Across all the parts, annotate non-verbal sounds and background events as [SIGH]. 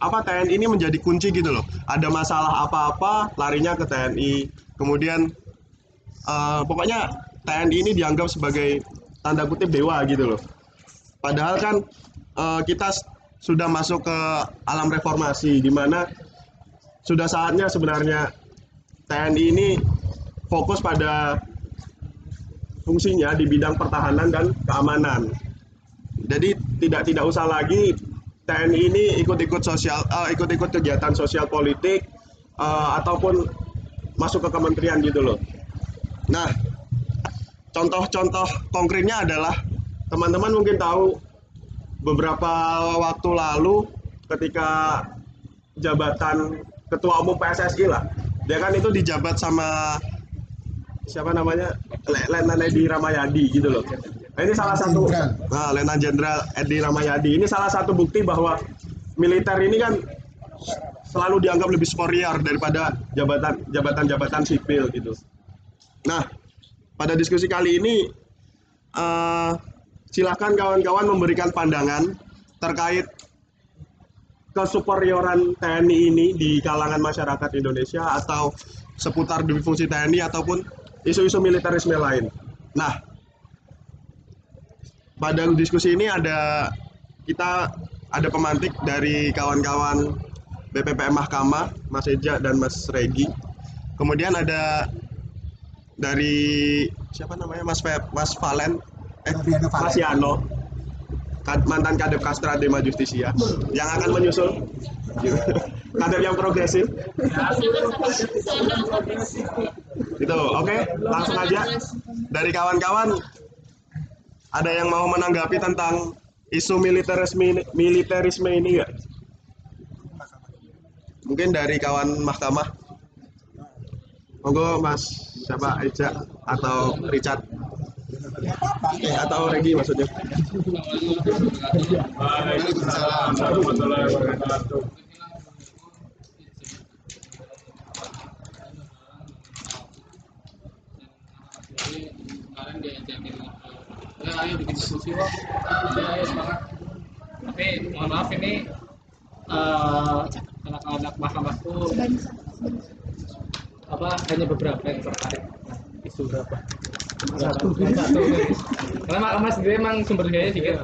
apa TNI ini menjadi kunci gitu loh. Ada masalah apa-apa larinya ke TNI. Kemudian eh, pokoknya TNI ini dianggap sebagai tanda kutip dewa gitu loh. Padahal kan eh, kita sudah masuk ke alam reformasi di mana sudah saatnya sebenarnya TNI ini fokus pada fungsinya di bidang pertahanan dan keamanan. Jadi tidak tidak usah lagi TNI ini ikut-ikut sosial eh, ikut-ikut kegiatan sosial politik eh, ataupun masuk ke kementerian gitu loh. Nah, contoh-contoh konkretnya adalah teman-teman mungkin tahu beberapa waktu lalu ketika jabatan ketua umum PSSI lah, dia kan itu dijabat sama siapa namanya Le- Letnan Ramayadi gitu loh. Nah, ini salah satu Jenderal. nah, Letnan Jenderal Edi Ramayadi ini salah satu bukti bahwa militer ini kan selalu dianggap lebih superior daripada jabatan jabatan-jabatan sipil gitu. Nah, pada diskusi kali ini eh, silakan kawan-kawan memberikan pandangan terkait kesuperioran TNI ini di kalangan masyarakat Indonesia atau seputar fungsi TNI ataupun isu-isu militerisme lain. Nah, pada diskusi ini ada kita ada pemantik dari kawan-kawan BPPM Mahkamah, Mas Eja dan Mas Regi. Kemudian ada dari siapa namanya Mas Fe, Mas Valen, eh. Mas Yano, mantan kadep Kastra Dema Justisia yang akan menyusul [LAUGHS] kadep yang progresif. Itu, oke, langsung aja dari kawan-kawan ada yang mau menanggapi tentang isu militerisme militerisme ini nggak? Mungkin dari kawan mahkamah. Monggo Mas siapa Eja atau Richard Eh, atau Regi maksudnya. Waalaikumsalam warahmatullahi wabarakatuh. kemarin diajakin ya ayo bikin diskusi kok ya ayo semangat. Tapi mohon maaf ini eh, anak-anak mahkamahku apa hanya beberapa yang tertarik. Nah, isu berapa? Satu. Satu karena mahkamah sendiri emang sumber dayanya sedikit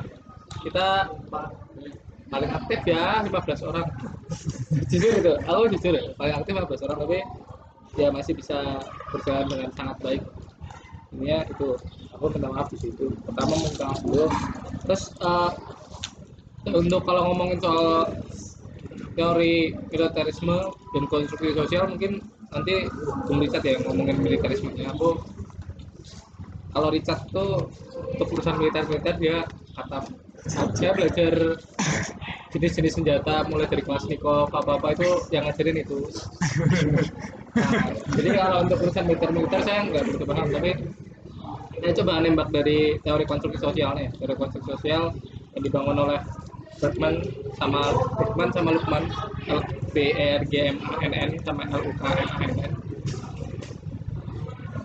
kita pa- paling aktif ya 15 orang. Jujur itu aku jujur ya, paling aktif 15 orang tapi ya masih bisa berjalan dengan sangat baik. Ini ya itu aku minta maaf di situ. Pertama minta maaf dulu terus eh, untuk kalau ngomongin soal teori militerisme dan konstruksi sosial mungkin nanti Bung Richard ya ngomongin militerismenya. Aku kalau Richard tuh untuk urusan militer-militer dia kata dia belajar jenis-jenis senjata mulai dari Kalashnikov apa-apa itu yang ngajarin itu. Nah, jadi kalau untuk urusan militer-militer saya nggak begitu paham tapi saya coba nembak dari teori konstruksi sosialnya teori konstruksi sosial yang dibangun oleh Bergman sama Bergman sama Lukman L B R G M A N N sama L U K M A N N.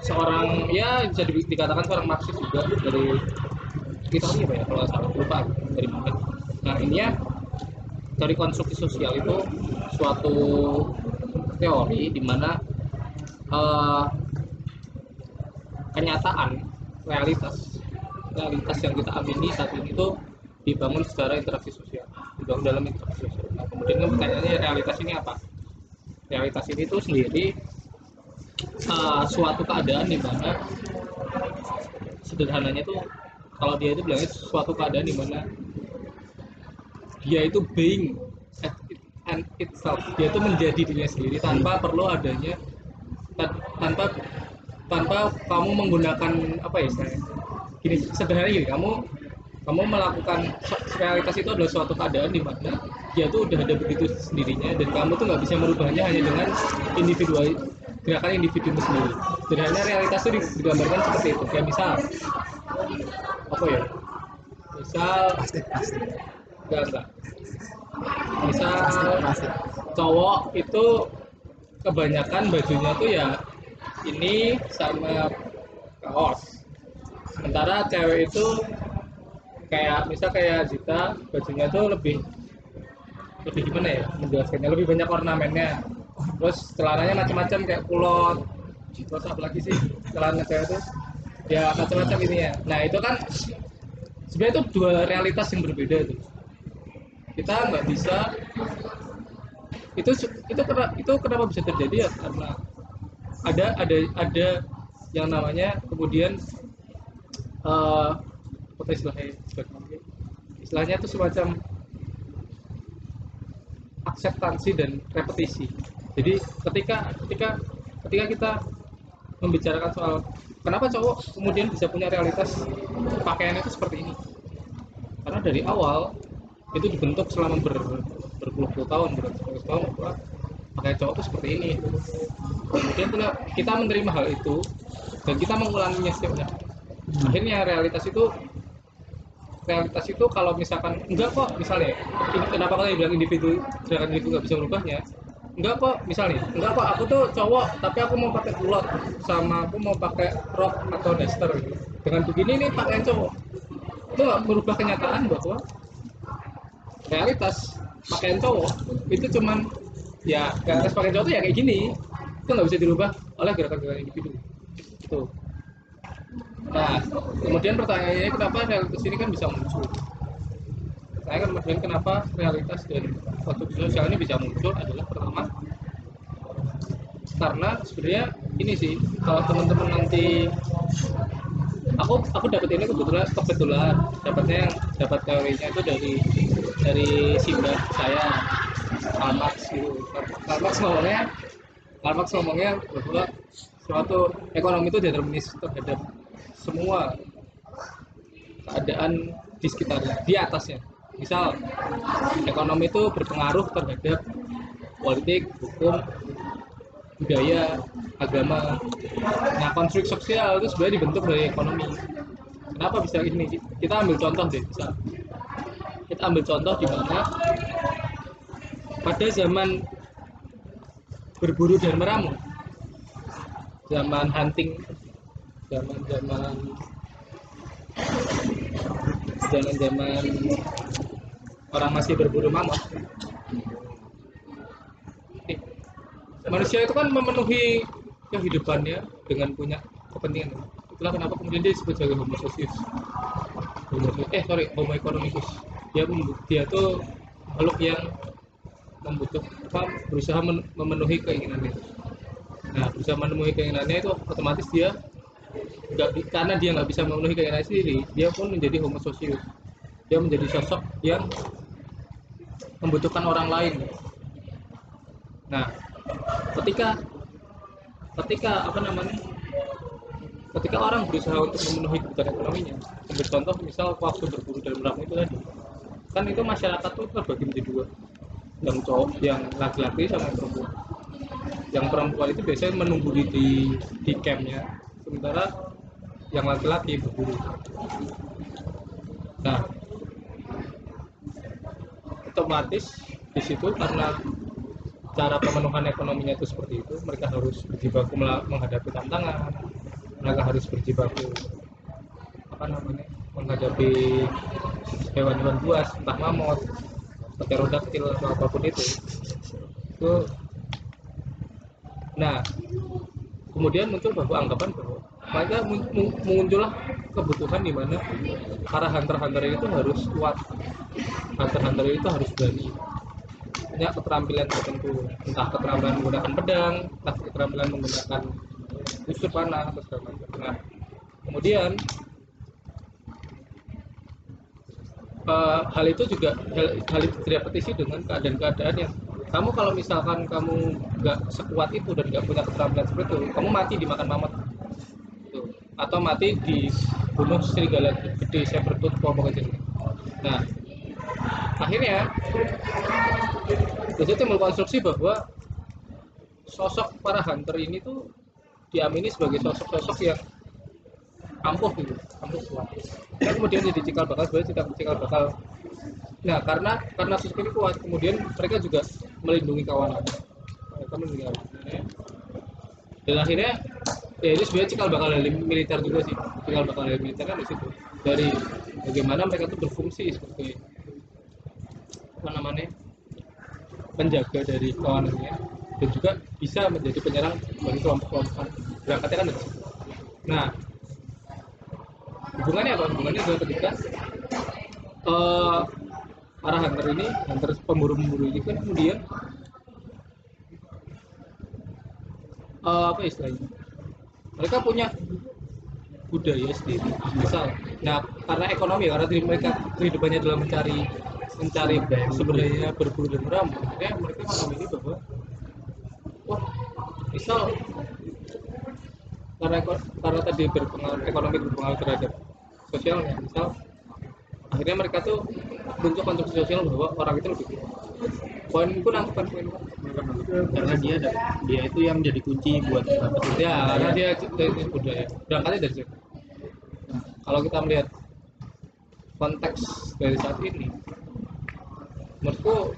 Seorang ya bisa di- dikatakan seorang Marxis juga dari Italia apa ya kalau salah. Lupa dari mana. Nah ini ya teori konstruksi sosial itu suatu teori di mana eh, kenyataan realitas realitas yang kita amini saat ini itu dibangun secara interaksi sosial dibangun dalam interaksi sosial. Nah kemudian kan pertanyaannya realitas ini apa? Realitas ini itu sendiri eh, suatu keadaan di mana sederhananya itu kalau dia itu bilangnya suatu keadaan di mana dia itu being at it- and itself. Dia itu menjadi dirinya sendiri tanpa perlu adanya tan- tanpa tanpa kamu menggunakan apa ya istilahnya? Gini sederhana gini kamu kamu melakukan realitas itu adalah suatu keadaan di mana dia tuh udah ada begitu sendirinya dan kamu tuh nggak bisa merubahnya hanya dengan individu gerakan individu sendiri. Sederhana realitas itu digambarkan seperti itu kayak misal apa ya? Misal plastik plastik enggak enggak. Misal plastik plastik cowok itu kebanyakan bajunya tuh ya ini sama kaos. Sementara cewek itu kayak misal kayak Zita bajunya tuh lebih lebih gimana ya menjelaskannya? Lebih banyak ornamennya. Terus celananya macam-macam kayak kulot terus apa lagi sih celana cewek itu ya macam-macam ini ya nah itu kan sebenarnya itu dua realitas yang berbeda tuh. Kita nggak bisa itu itu kenapa itu kenapa bisa terjadi ya? Karena ada ada ada yang namanya kemudian eh apa istilahnya? Istilahnya itu semacam akseptansi dan repetisi. Jadi ketika ketika ketika kita membicarakan soal kenapa cowok kemudian bisa punya realitas pakaian itu seperti ini? Karena dari awal itu dibentuk selama ber, berpuluh-puluh tahun beratus tahun pakaian cowok itu seperti ini. Kemudian kita, kita menerima hal itu dan kita mengulanginya setiap hari. Akhirnya realitas itu realitas itu kalau misalkan enggak kok misalnya kenapa kalian bilang individu gerakan individu nggak bisa merubahnya? Enggak kok misalnya enggak kok aku tuh cowok tapi aku mau pakai kulot sama aku mau pakai rok atau daster gitu. dengan begini nih pakaian cowok. Itu nggak merubah kenyataan bahwa realitas pakaian cowok itu cuman ya realitas pakaian cowok itu ya kayak gini. Itu nggak bisa dirubah oleh gerakan-gerakan individu. Itu Nah, kemudian pertanyaannya kenapa realitas ini kan bisa muncul? Saya kemudian kenapa realitas dan konstruksi sosial ini bisa muncul adalah pertama karena sebenarnya ini sih kalau teman-teman nanti aku aku dapat ini kebetulan kebetulan dapatnya yang dapat teorinya itu dari dari simbah saya Karl Marx gitu Karl Marx ngomongnya Karl ngomongnya bahwa suatu ekonomi itu determinis terhadap semua keadaan di sekitarnya, di atasnya. Misal, ekonomi itu berpengaruh terhadap politik, hukum, budaya, agama. Nah, konflik sosial itu sebenarnya dibentuk dari ekonomi. Kenapa bisa ini? Kita ambil contoh deh, misal. Kita ambil contoh di mana pada zaman berburu dan meramu, zaman hunting zaman zaman zaman zaman orang masih berburu mamut manusia itu kan memenuhi kehidupannya dengan punya kepentingan. Itulah kenapa kemudian dia disebut sebagai homo sosius eh sorry homo economicus. Dia dia tuh makhluk yang membutuh apa berusaha men- memenuhi keinginannya. Nah berusaha memenuhi keinginannya itu otomatis dia nggak karena dia nggak bisa memenuhi keinginan sendiri dia pun menjadi homo sosius dia menjadi sosok yang membutuhkan orang lain. Nah ketika ketika apa namanya ketika orang berusaha untuk memenuhi kebutuhan ekonominya ambil contoh misal waktu berburu dan meramu itu tadi kan itu masyarakat tuh terbagi menjadi dua yang cowok yang laki-laki sama yang perempuan. Yang perempuan itu biasanya menunggu di di, di campnya sementara yang laki-laki berburu nah otomatis di situ karena cara pemenuhan ekonominya itu seperti itu mereka harus berjibaku menghadapi tantangan mereka harus berjibaku apa namanya menghadapi hewan-hewan buas entah mamut pterodaktil atau apa pun itu. Itu nah kemudian muncul bahwa anggapan bahwa maka mun- mun- muncullah kebutuhan di mana para hunter-hunter itu harus kuat hunter-hunter itu harus berani punya keterampilan tertentu entah keterampilan menggunakan pedang entah keterampilan menggunakan busur panah atau segala macam nah kemudian eh, hal itu juga hal, hal itu direpetisi dengan keadaan-keadaan yang kamu kalau misalkan kamu nggak sekuat itu dan nggak punya keterampilan seperti itu kamu mati dimakan mamut Tuh. atau mati dibunuh serigala gede sabertooth pokoknya gitu. nah akhirnya jadi timbul konstruksi bahwa sosok para hunter ini tuh diamini sebagai sosok-sosok yang ampuh gitu ampuh kuat dan kemudian jadi cikal bakal sebenarnya cikal, cikal bakal. Nah karena karena sosok ini kuat kemudian mereka juga melindungi kawanan mereka melindungi kawanan dan akhirnya ya ini sebenarnya cikal bakal dari militer juga sih. Cikal bakal dari militer kan di situ. Dari bagaimana mereka tuh berfungsi sebagai apa namanya penjaga dari keamanannya dan juga bisa menjadi penyerang bagi kelompok-kelompok berangkatnya kan dari. Nah, hubungannya apa? Hubungannya adalah ketika eh, para hunter ini, hunter pemburu-pemburu ini kan kemudian eh, apa istilahnya? Mereka punya budaya sendiri misal nah karena ekonomi karena mereka kehidupannya adalah mencari mencari sumber daya berburu dan meramu mereka memahami bahwa wah misal karena karena tadi berpengaruh ekonomi berpengaruh terhadap sosialnya. Misal akhirnya mereka tuh bentuk konstruksi sosial bahwa orang itu lebih poin pun angkutan poin karena dia ada dia itu yang jadi kunci buat ya karena dia dari budaya. Berangkatnya dari situ. Nah, kalau kita melihat konteks dari saat ini menurutku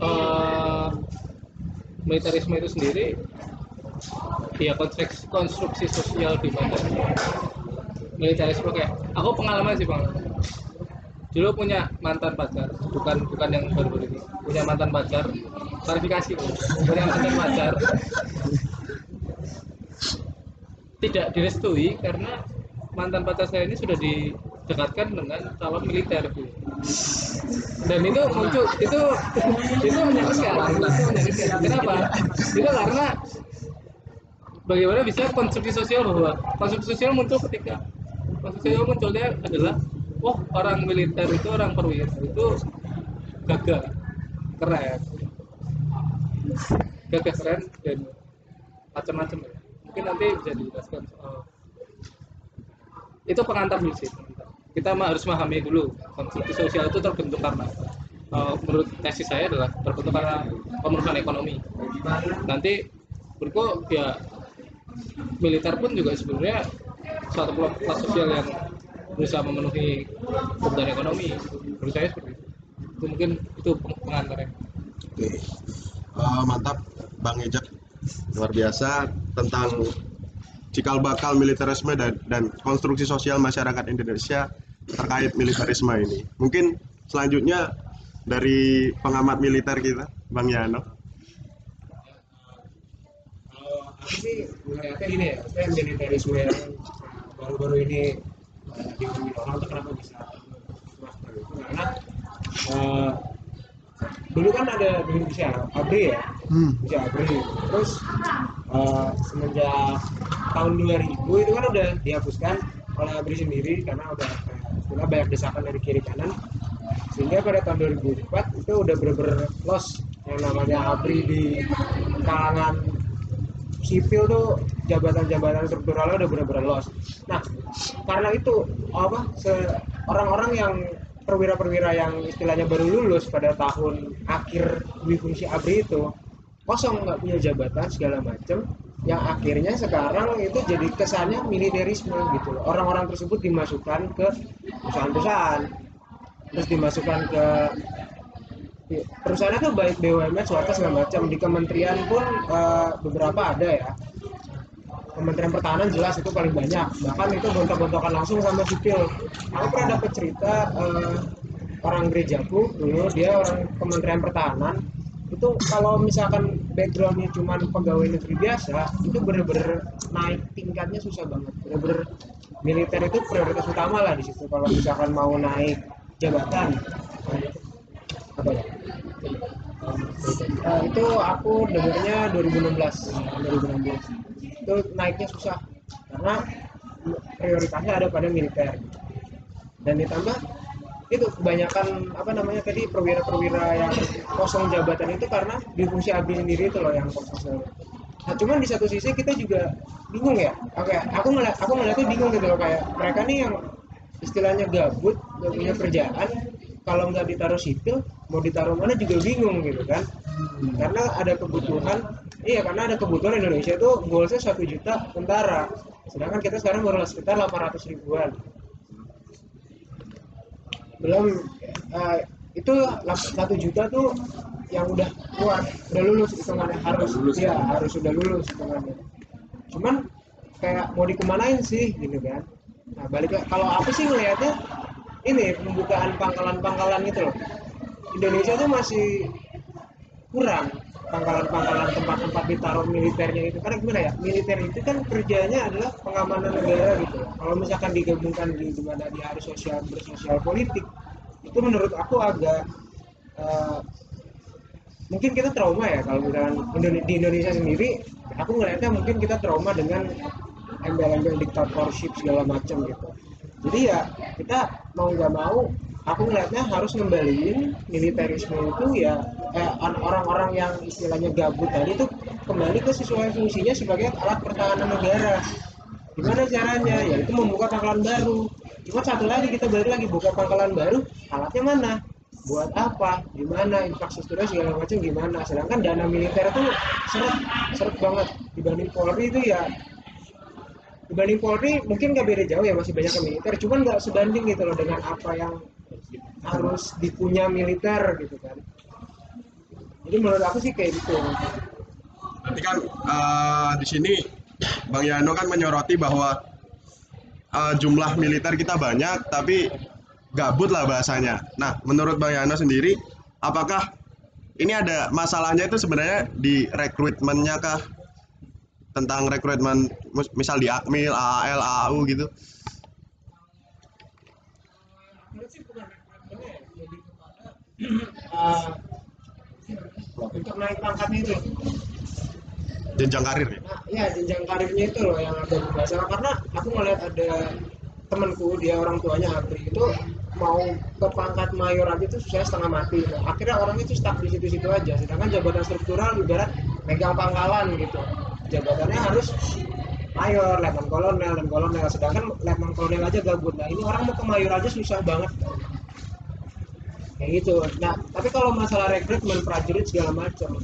eh, militerisme itu sendiri ya konstruksi, konstruksi sosial di mana militerisme kayak aku pengalaman sih bang. Dulu punya mantan pacar bukan bukan yang baru-baru ini. Punya mantan pacar klarifikasi punya mantan pacar. Tidak direstui karena mantan pacar saya ini sudah didekatkan dengan calon militer dan itu muncul itu itu menyakitkan kenapa itu karena bagaimana bisa konstruksi sosial bahwa konstruksi sosial muncul ketika konstruksi sosial munculnya adalah wah orang militer itu orang perwira itu gagah keren gagah keren dan macam-macam ya. mungkin nanti bisa dijelaskan soal itu pengantar pengantar. Kita harus memahami dulu. Konstruksi sosial itu terbentuk karena. Eh, menurut tesis saya adalah terbentuk karena pemenuhan ekonomi. Nanti menurutku ya militer pun juga sebenarnya suatu kelas sosial yang berusaha memenuhi kebutuhan ekonomi. Menurut saya seperti itu. Itu mungkin itu peng- pengantarnya. Oke. Eh, mantap Bang Ejak. Luar biasa tentang cikal bakal militerisme dan, dan konstruksi sosial masyarakat Indonesia terkait militerisme ini. Mungkin selanjutnya dari pengamat militer kita, Bang Yano. Sih gini ya, militerisme yang baru-baru ini uh, diomongin orang tuh kenapa bisa master itu karena uh, dulu kan ada di Indonesia ABRI ya, Hmm. Indonesia ABRI. Terus uh, semenjak tahun 2000 itu kan udah dihapuskan oleh ABRI sendiri karena udah istilah banyak desakan dari kiri kanan sehingga pada tahun 2004 itu udah bener-bener lost yang namanya ABRI di kalangan sipil tuh jabatan-jabatan strukturalnya udah bener-bener lost. Nah, karena itu apa orang-orang yang perwira-perwira yang istilahnya baru lulus pada tahun akhir di fungsi ABRI itu kosong nggak punya jabatan segala macem. Yang akhirnya sekarang itu jadi kesannya militerisme gitu. Loh. Orang-orang tersebut dimasukkan ke perusahaan-perusahaan. Terus dimasukkan ke Ya, perusahaannya tuh baik BUMN swasta segala macam di kementerian pun eh, beberapa ada ya Kementerian Pertahanan jelas itu paling banyak. Bahkan itu gontok-gontokan langsung sama sipil. Aku pernah dapat cerita eh, orang gerejaku dulu dia orang Kementerian Pertahanan. Itu kalau misalkan backgroundnya cuma pegawai negeri biasa itu bener-bener naik tingkatnya susah banget. Bener-bener militer itu prioritas utama lah di situ kalau misalkan mau naik jabatan. Apa ya Nah, itu aku dengarnya 2016 2016 itu naiknya susah. Karena prioritasnya ada pada militer. Dan ditambah itu kebanyakan apa namanya tadi perwira-perwira yang kosong jabatan itu karena di fungsi ABRI sendiri itu loh yang kosong. Nah cuman di satu sisi kita juga bingung ya. Oke aku ngeliat aku ngeliatnya bingung gitu loh. Kayak mereka nih yang istilahnya gabut gak punya kerjaan kalau nggak ditaruh sipil mau ditaruh mana juga bingung gitu kan. Karena ada kebutuhan iya karena ada kebutuhan Indonesia itu goalsnya satu juta tentara. Sedangkan kita sekarang baru sekitar 800 ribuan. Belum eh, itu satu juta tuh yang udah kuat udah lulus hitungannya harus. ya? harus sudah lulus hitungannya. Cuman kayak mau dikemanain sih gitu kan. Nah balik kalau aku sih ngelihatnya ini pembukaan pangkalan-pangkalan gitu loh. Indonesia tuh masih kurang pangkalan-pangkalan tempat-tempat ditaruh militernya itu. Karena gimana ya militer itu kan kerjanya adalah pengamanan negara gitu. Kalau misalkan digabungkan di gimana dia harus sosial bersosial politik itu menurut aku agak eh, mungkin kita trauma ya. Kalau Indone- di Indonesia sendiri aku ngeliatnya mungkin kita trauma dengan embel-embel dictatorship segala macam gitu. Jadi ya kita mau nggak mau aku ngeliatnya harus ngembaliin militerisme itu ya eh, an- orang-orang yang istilahnya gabut tadi itu kembali ke sesuai fungsinya sebagai alat pertahanan negara. Gimana caranya? Ya itu membuka pangkalan baru. Cuma satu lagi kita balik lagi buka pangkalan baru alatnya mana? Buat apa? Gimana? Infrastrukturnya segala macam gimana? Sedangkan dana militer itu seret seret banget. Dibanding Polri itu ya dibanding Polri mungkin nggak beda jauh ya masih banyak ke militer cuman nggak sebanding gitu loh dengan apa yang harus dipunya militer gitu kan jadi menurut aku sih kayak gitu Nanti kan eh, di sini Bang Yano kan menyoroti bahwa eh, jumlah militer kita banyak tapi gabut lah bahasanya. Nah, menurut Bang Yano sendiri, apakah ini ada masalahnya itu sebenarnya di rekrutmennya kah? Tentang rekrutmen misal di Akmil, AAL, AAU gitu. menurut sih bukan rekrutmennya ya, lebih kepada eh, untuk naik pangkatnya itu. Jenjang karir ya. Nah, ya jenjang karirnya itu loh yang agak bermasalah karena aku ngeliat ada temanku dia orang tuanya abri itu mau ke pangkat mayor aja itu susah setengah mati. Nah, akhirnya orang itu stuck di situ-situ aja. Sedangkan jabatan struktural ibarat megang pangkalan gitu jabatannya harus mayor, letnan kolonel dan kolonel. Sedangkan letnan kolonel aja gabut. Nah ini orang mau ke mayor aja susah banget. Kayak gitu. Nah tapi kalau masalah rekrutmen prajurit segala macam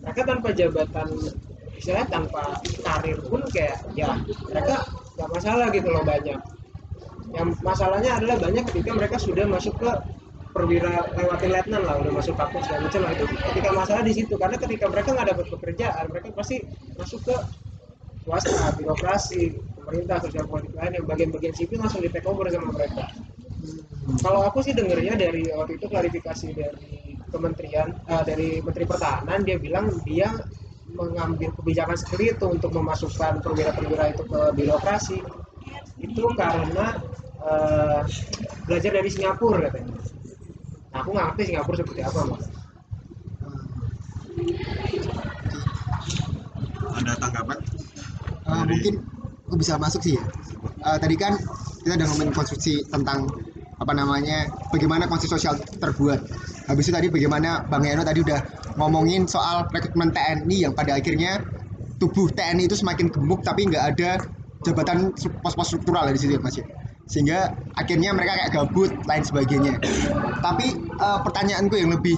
mereka tanpa jabatan istilahnya tanpa karir pun kayak ya mereka nggak masalah gitu loh banyak. Yang masalahnya adalah banyak ketika mereka sudah masuk ke perwira lewatin letnan lah udah masuk kapus segala macam lah. Itu ketika masalah di situ karena ketika mereka nggak dapat pekerjaan mereka pasti masuk ke swasta birokrasi pemerintah sosial politik lain yang bagian-bagian sipil langsung di take over sama mereka. Kalau aku sih dengernya dari waktu itu klarifikasi dari kementerian eh, dari menteri pertahanan dia bilang dia mengambil kebijakan seperti itu untuk memasukkan perwira-perwira itu ke birokrasi. Itu karena eh, belajar dari Singapura katanya nah, aku nggak ngerti Singapura seperti apa mas Ada tanggapan? Uh, Dari- mungkin aku bisa masuk sih ya. Uh, tadi kan kita udah ngomongin konstruksi tentang apa namanya bagaimana konstruksi sosial terbuat. Habis itu tadi bagaimana Bang Yano tadi udah ngomongin soal rekrutmen TNI yang pada akhirnya tubuh TNI itu semakin gemuk tapi nggak ada jabatan pos-pos struktural ya di situ ya Mas ya. Sehingga akhirnya mereka kayak gabut lain sebagainya. Tapi uh, pertanyaanku yang lebih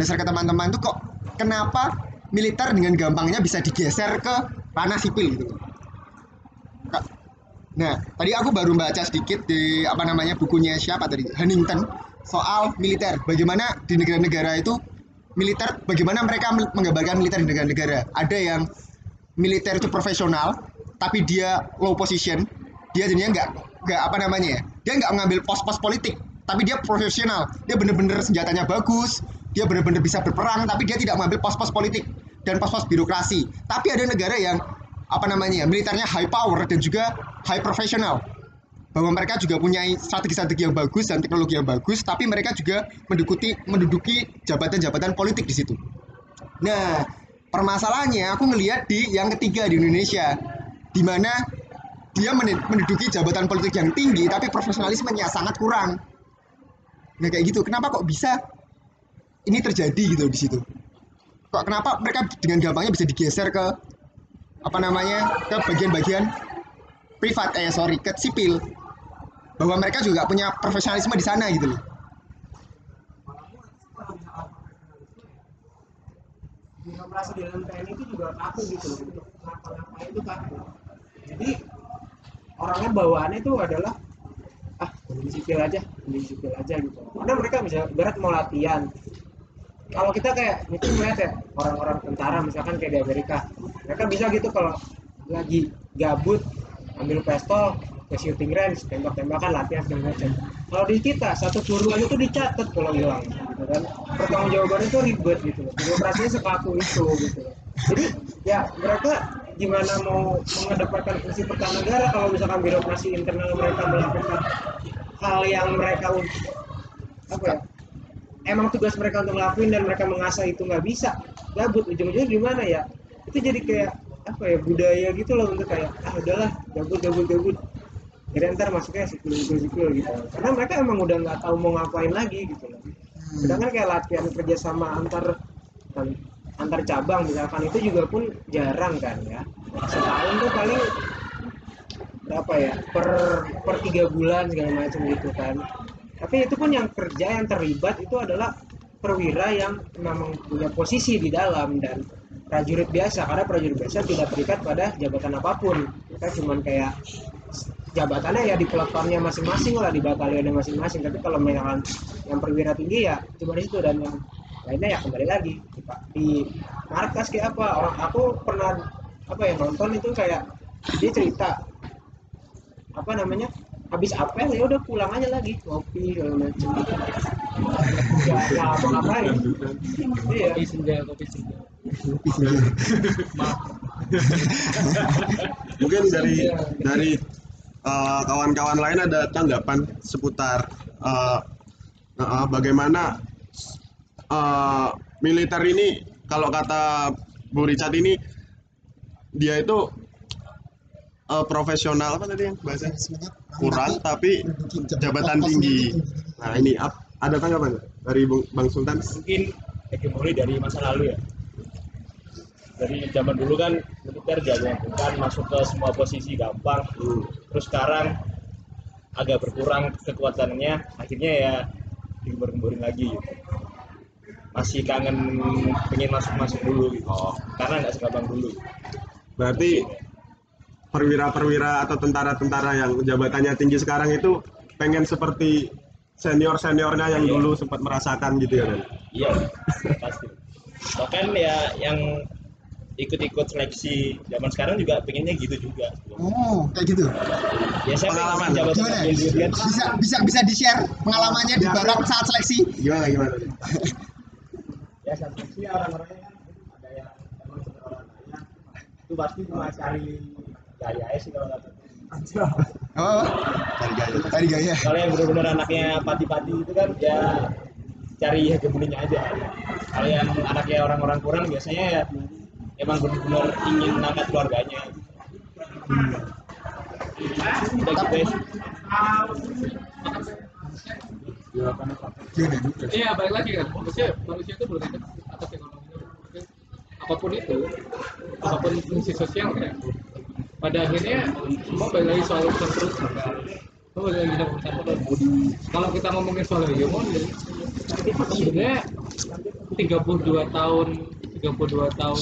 dasar ke teman-teman tuh kok kenapa militer dengan gampangnya bisa digeser ke ranah sipil gitu. Nah, tadi aku baru baca sedikit di apa namanya bukunya siapa tadi Huntington soal militer. Bagaimana di negara-negara itu militer, bagaimana mereka menggambarkan militer di negara-negara. Ada yang militer itu profesional, tapi dia low position. Dia jadinya nggak nggak apa namanya ya, dia nggak mengambil pos-pos politik, tapi dia profesional. Dia bener-bener senjatanya bagus, dia bener-bener bisa berperang, tapi dia tidak mengambil pos-pos politik dan pos-pos birokrasi. Tapi ada negara yang apa namanya ya, militernya high power dan juga high professional bahwa mereka juga punya strategi-strategi yang bagus dan teknologi yang bagus tapi mereka juga menduduki menduduki jabatan-jabatan politik di situ. Nah, permasalahannya aku ngelihat di yang ketiga di Indonesia di mana dia men- menduduki jabatan politik yang tinggi tapi profesionalismenya sangat kurang. Nah, kayak gitu. Kenapa kok bisa ini terjadi gitu di situ? Kok kenapa mereka dengan gampangnya bisa digeser ke apa namanya ke bagian-bagian privat eh sorry ke sipil bahwa mereka juga punya profesionalisme di sana gitu loh birokrasi di dalam TNI itu juga kaku gitu loh untuk ngapa-ngapain itu kaku jadi orangnya bawaannya itu adalah ah mending sipil aja mending sipil aja gitu. Karena mereka bisa berat mau latihan. Kalau kita kayak itu melihat ya orang-orang tentara misalkan kayak di Amerika mereka bisa gitu kalau lagi gabut ambil pistol ke shooting range tembak-tembakan latihan segala macam. Kalau di kita satu peluru aja tuh dicatat kalau hilang gitu kan. Pertanggung jawaban itu ribet gitu loh. Birokrasinya sekaku itu gitu loh. Jadi ya mereka gimana mau mengedepankan fungsi pertahanan negara kalau misalkan birokrasi internal mereka melakukan hal yang mereka apa ya? Emang tugas mereka untuk ngelakuin dan mereka mengasah itu nggak bisa gabut. Ujung-ujungnya gimana ya? Itu jadi kayak apa ya budaya gitu loh untuk kayak ah udahlah gabut gabut gabut. Jadi ntar masuknya sipil gitu. Karena mereka emang udah nggak tahu mau ngapain lagi gitu loh. Sedangkan kayak latihan kerjasama antar antar cabang misalkan itu juga pun jarang kan ya. Setahun tuh paling berapa ya? Per per tiga bulan segala macam gitu kan. Tapi itu pun yang kerja yang terlibat itu adalah perwira yang memang punya posisi di dalam dan prajurit biasa. Karena prajurit biasa tidak terikat pada jabatan apa pun. Kita cuman kayak jabatannya ya di peletonnya masing-masing lah di batalionnya masing-masing. Tapi kalau misalkan yang perwira tinggi ya cuma di situ dan yang lainnya ya kembali lagi. Di, di markas kayak apa? Orang aku pernah apa ya nonton itu kayak dia cerita apa namanya habis apel ya udah pulang aja lagi ngopi segala macam ya ya apa ngapain. Iya. Kopi senja kopi senja. Mungkin dari dari uh, kawan-kawan lain ada tanggapan seputar uh, uh, bagaimana uh, militer ini kalau kata Bu Richard ini dia itu uh, profesional apa tadi yang bahasa kurang tapi jabatan tinggi. Nah ini ada tanggapan dari Bang Sultan? mungkin hegemoni dari masa lalu ya dari zaman dulu kan militer jago bukan masuk ke semua posisi gampang terus sekarang agak berkurang kekuatannya akhirnya ya digembur-gemburin lagi gitu. Masih kangen pengen masuk-masuk dulu gitu karena nggak segampang dulu Berarti perwira-perwira atau tentara-tentara yang jabatannya tinggi sekarang itu pengen seperti senior-seniornya yang Iya. dulu sempat merasakan gitu ya kan? iya pasti bahkan ya yang ikut-ikut seleksi zaman sekarang juga pengennya gitu juga Oh, kayak gitu. ya saya Pengalaman. jabatan Gimana? Bisa bisa bisa di-share pengalamannya di barat saat seleksi. Gimana gimana? [LAUGHS] ya saat seleksi orang-orangnya kan ada yang emang sebenarnya orang kaya itu pasti cuma cari gaya sih kalau kata Oh, Cari gaya. tadi gaya. kalau yang benar-benar anaknya pati-pati itu kan ya cari hegemoninya aja. Kalau yang anaknya orang-orang kurang biasanya ya emang benar-benar ingin mengangkat keluarganya. Udah gitu ya Gimana? Iya, balik lagi kan. Manusia, manusia itu berkaitan atas ekonominya. Apa pun itu, apa pun fungsi sosial ya. Pada akhirnya semua balik lagi soal urusan perut. Semua balik lagi urusan perut. Kalau kita ngomongin soal hegemoni, sebenarnya 32 tahun 32 tahun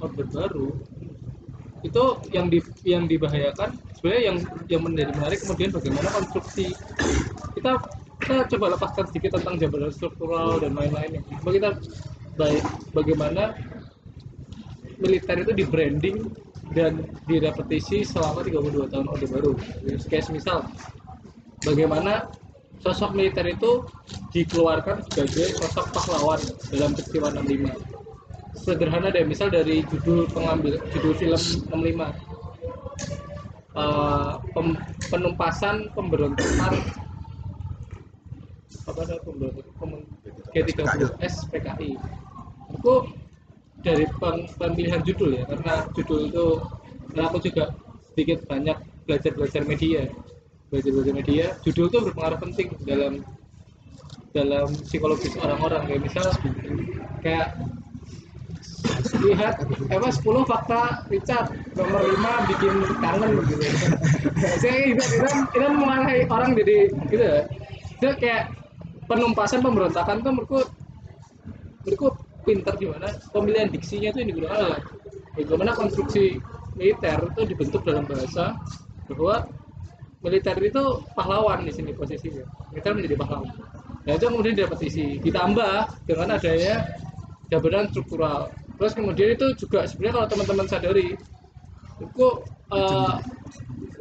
orde baru itu yang di yang dibahayakan sebenarnya yang yang menjadi menarik kemudian bagaimana konstruksi kita kita coba lepaskan sedikit tentang jabatan struktural dan lain-lainnya coba kita baik bagaimana militer itu di branding dan direpetisi selama 32 tahun orde baru. Kayak misal bagaimana sosok militer itu dikeluarkan sebagai sosok pahlawan dalam peristiwa 65 sederhana deh misal dari judul pengambil judul film 65 Eh, pem- penumpasan pemberontakan apa pem- G30S PKI itu dari pem- pemilihan judul ya karena judul itu nah aku juga sedikit banyak belajar belajar media. Belajar belajar media judul itu berpengaruh penting dalam dalam psikologis orang-orang. Kayak misal kayak lihat apa 10 fakta Richard nomor 5 bikin kangen gitu. Saya itu itu mengalahi orang jadi gitu. Ya itu kayak penumpasan pemberontakan tuh menurutku menurutku pinter gimana? Pemilihan diksinya itu yang digunakan adalah bagaimana konstruksi militer itu dibentuk dalam bahasa bahwa militer itu pahlawan di sini posisinya. Militer menjadi pahlawan. Nah itu kemudian direpetisi ditambah dengan adanya jabatan struktural. Terus kemudian itu juga sebenarnya kalau teman-teman sadari itu eh,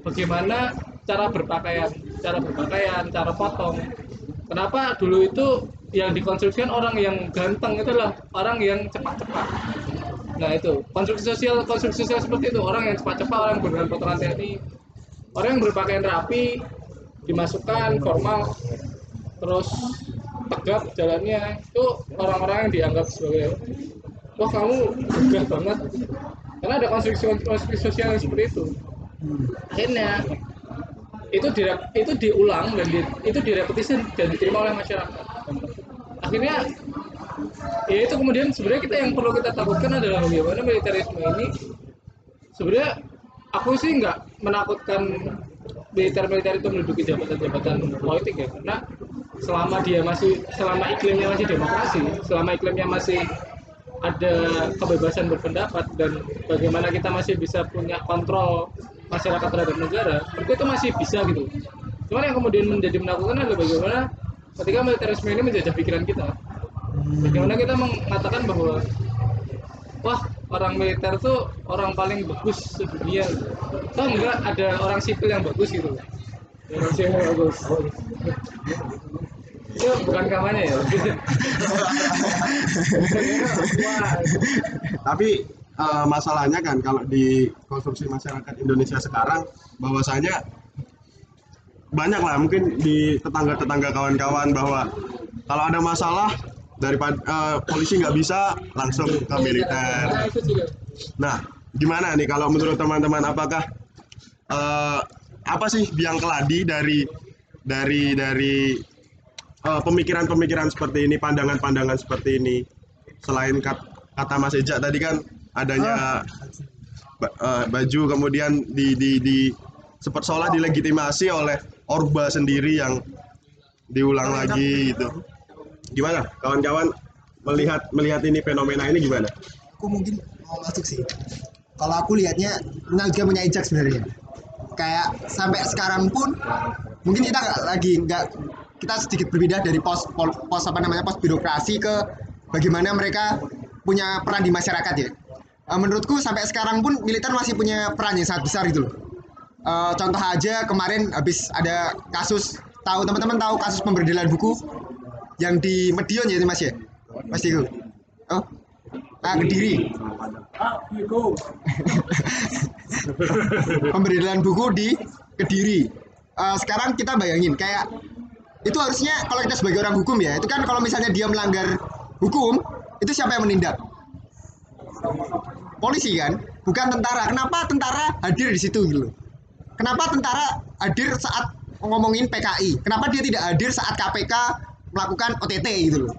bagaimana cara berpakaian cara berpakaian cara potong kenapa dulu itu yang dikonstruksikan orang yang ganteng itu adalah orang yang cepat-cepat? Nah itu. Konstruksi sosial konstruksi sosial seperti itu. Orang yang cepat-cepat orang yang bergantung potongan TNI orang yang berpakaian rapi dimasukkan formal terus tegap jalannya itu orang-orang yang dianggap sebagai wah kamu gagah banget. Karena ada konstruksi konstruksi sosial yang seperti itu. Akhirnya itu dire- itu diulang dan di- itu direpetisi dan diterima oleh masyarakat. Akhirnya ya itu kemudian sebenarnya kita yang perlu kita takutkan adalah bagaimana militerisme ini. Sebenarnya aku sih nggak menakutkan militer-militer itu menduduki jabatan-jabatan politik ya. Karena selama dia masih selama iklimnya masih demokrasi selama iklimnya masih ada kebebasan berpendapat dan bagaimana kita masih bisa punya kontrol masyarakat terhadap negara itu itu masih bisa gitu. Cuman yang kemudian menjadi menakutkan adalah bagaimana ketika militerisme ini menjajah pikiran kita. Bagaimana kita mengatakan bahwa wah orang militer tuh orang paling bagus sedunia. Toh enggak ada orang sipil yang bagus gitu. Orang sipil yang bagus. Itu bukan kampanye ya. [LAUGHS] Tapi eh, masalahnya kan kalau di konstruksi masyarakat Indonesia sekarang bahwasanya banyak lah mungkin di tetangga-tetangga kawan-kawan bahwa kalau ada masalah daripada eh, polisi nggak bisa langsung ke militer. Nah, gimana nih kalau menurut teman-teman apakah eh, apa sih biang keladi dari dari dari pemikiran-pemikiran seperti ini, pandangan-pandangan seperti ini? Selain kat- kata Mas Eja tadi kan adanya ba- eh, baju kemudian di di di seperti seolah dilegitimasi oleh Orba sendiri yang diulang lagi gitu. Gimana? Kawan-kawan melihat melihat ini fenomena ini gimana? aku mungkin mau masuk sih. Kalau aku lihatnya Nal juga punya ijak sebenarnya. Kayak sampai sekarang pun mungkin kita nggak lagi nggak kita sedikit berbeda dari pos pos apa namanya pos birokrasi ke bagaimana mereka punya peran di masyarakat ya Eh, menurutku sampai sekarang pun militer masih punya peran yang sangat besar gitu loh. Eh, contoh aja kemarin habis ada kasus tahu teman-teman tahu kasus pemberdelan buku yang di Medion ya itu mas ya? Mas Diego? Oh ah Kediri. [LAUGHS] Pemberdelan buku di Kediri. Eh, sekarang kita bayangin kayak itu harusnya kalau kita sebagai orang hukum ya itu kan kalau misalnya dia melanggar hukum itu siapa yang menindak polisi kan? Bukan tentara. Kenapa tentara hadir di situ gitu kenapa tentara hadir saat ngomongin PKI kenapa dia tidak hadir saat KPK melakukan OTT gitu loh?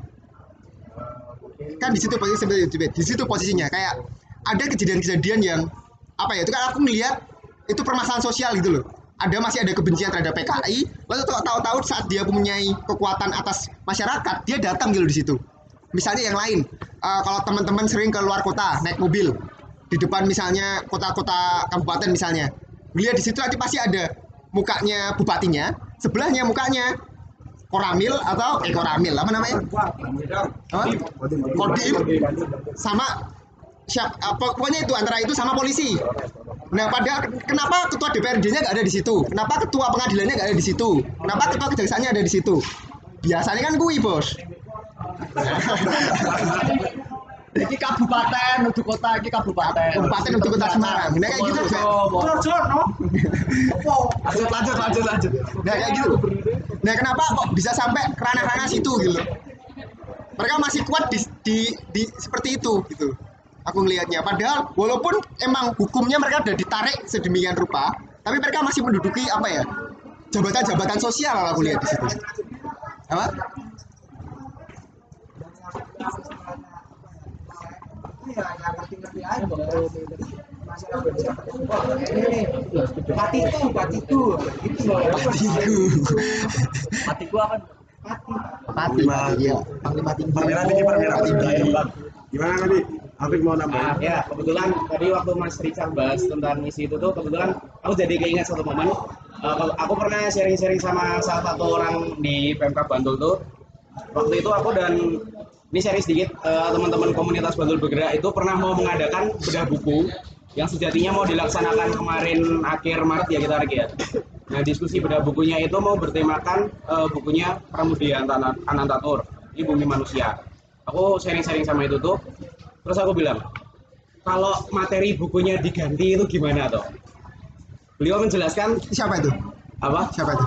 Kan di situ posisi di situ posisinya. Kayak ada kejadian-kejadian yang apa ya itu kan aku ngelihat itu permasalahan sosial gitu loh. Ada masih ada kebencian terhadap PKI lalu tahu- tahu-tahu saat dia mempunyai kekuatan atas masyarakat dia datang gitu di situ misalnya yang lain eh, kalau teman-teman sering ke luar kota naik mobil di depan misalnya kota-kota kabupaten misalnya. Lihat di situ nanti pasti ada mukanya bupatinya sebelahnya mukanya koramil atau eh koramil apa namanya? Apa? kodim. Sama siap pokoknya itu antara itu sama polisi. Nah pada kenapa ketua DPRD-nya nggak ada di situ? Kenapa ketua pengadilannya nggak ada di situ? Kenapa ketua kejaksaannya ada di situ? Biasanya kan kui bos Iki kabupaten, nuju kota iki kabupaten. kabupaten untuk kota Semarang. Nah kayak gitu Lanjut lanjut lanjut lanjut. nah kayak gitu. Nah kenapa kok bisa sampai kerana-kerana situ gitu? Mereka masih kuat di, di, di seperti itu gitu. Aku ngelihatnya. Padahal walaupun emang hukumnya mereka udah ditarik sedemikian rupa tapi mereka masih menduduki apa ya jabatan-jabatan sosial aku lihat di situ. Apa Patiku, patiku. Itu loh. Patiku. Hatiku akan Pati, Pati, iya. Panglima tinggi. Perwira tinggi, perwira tinggi. Gimana tadi? Afik mau Ah, nambahin? ya kebetulan tadi waktu Mas Richard bahas tentang misi itu tuh kebetulan aku jadi keinget satu momen. Kalau aku pernah sharing-sharing sama salah satu orang di PMK Bantul tuh. Waktu itu aku dan ini sharing sedikit eh, teman-teman komunitas Bantul bergerak itu pernah mau mengadakan bedah buku yang sejatinya mau dilaksanakan kemarin akhir Maret ya kita ya. Nah, diskusi pada bukunya itu mau bertemakan eh, bukunya Pramudia Anantatur, ini Bumi Manusia. Aku sharing-sharing sama itu tuh, terus aku bilang, kalau materi bukunya diganti itu gimana toh? Beliau menjelaskan Siapa itu? apa? Siapa itu?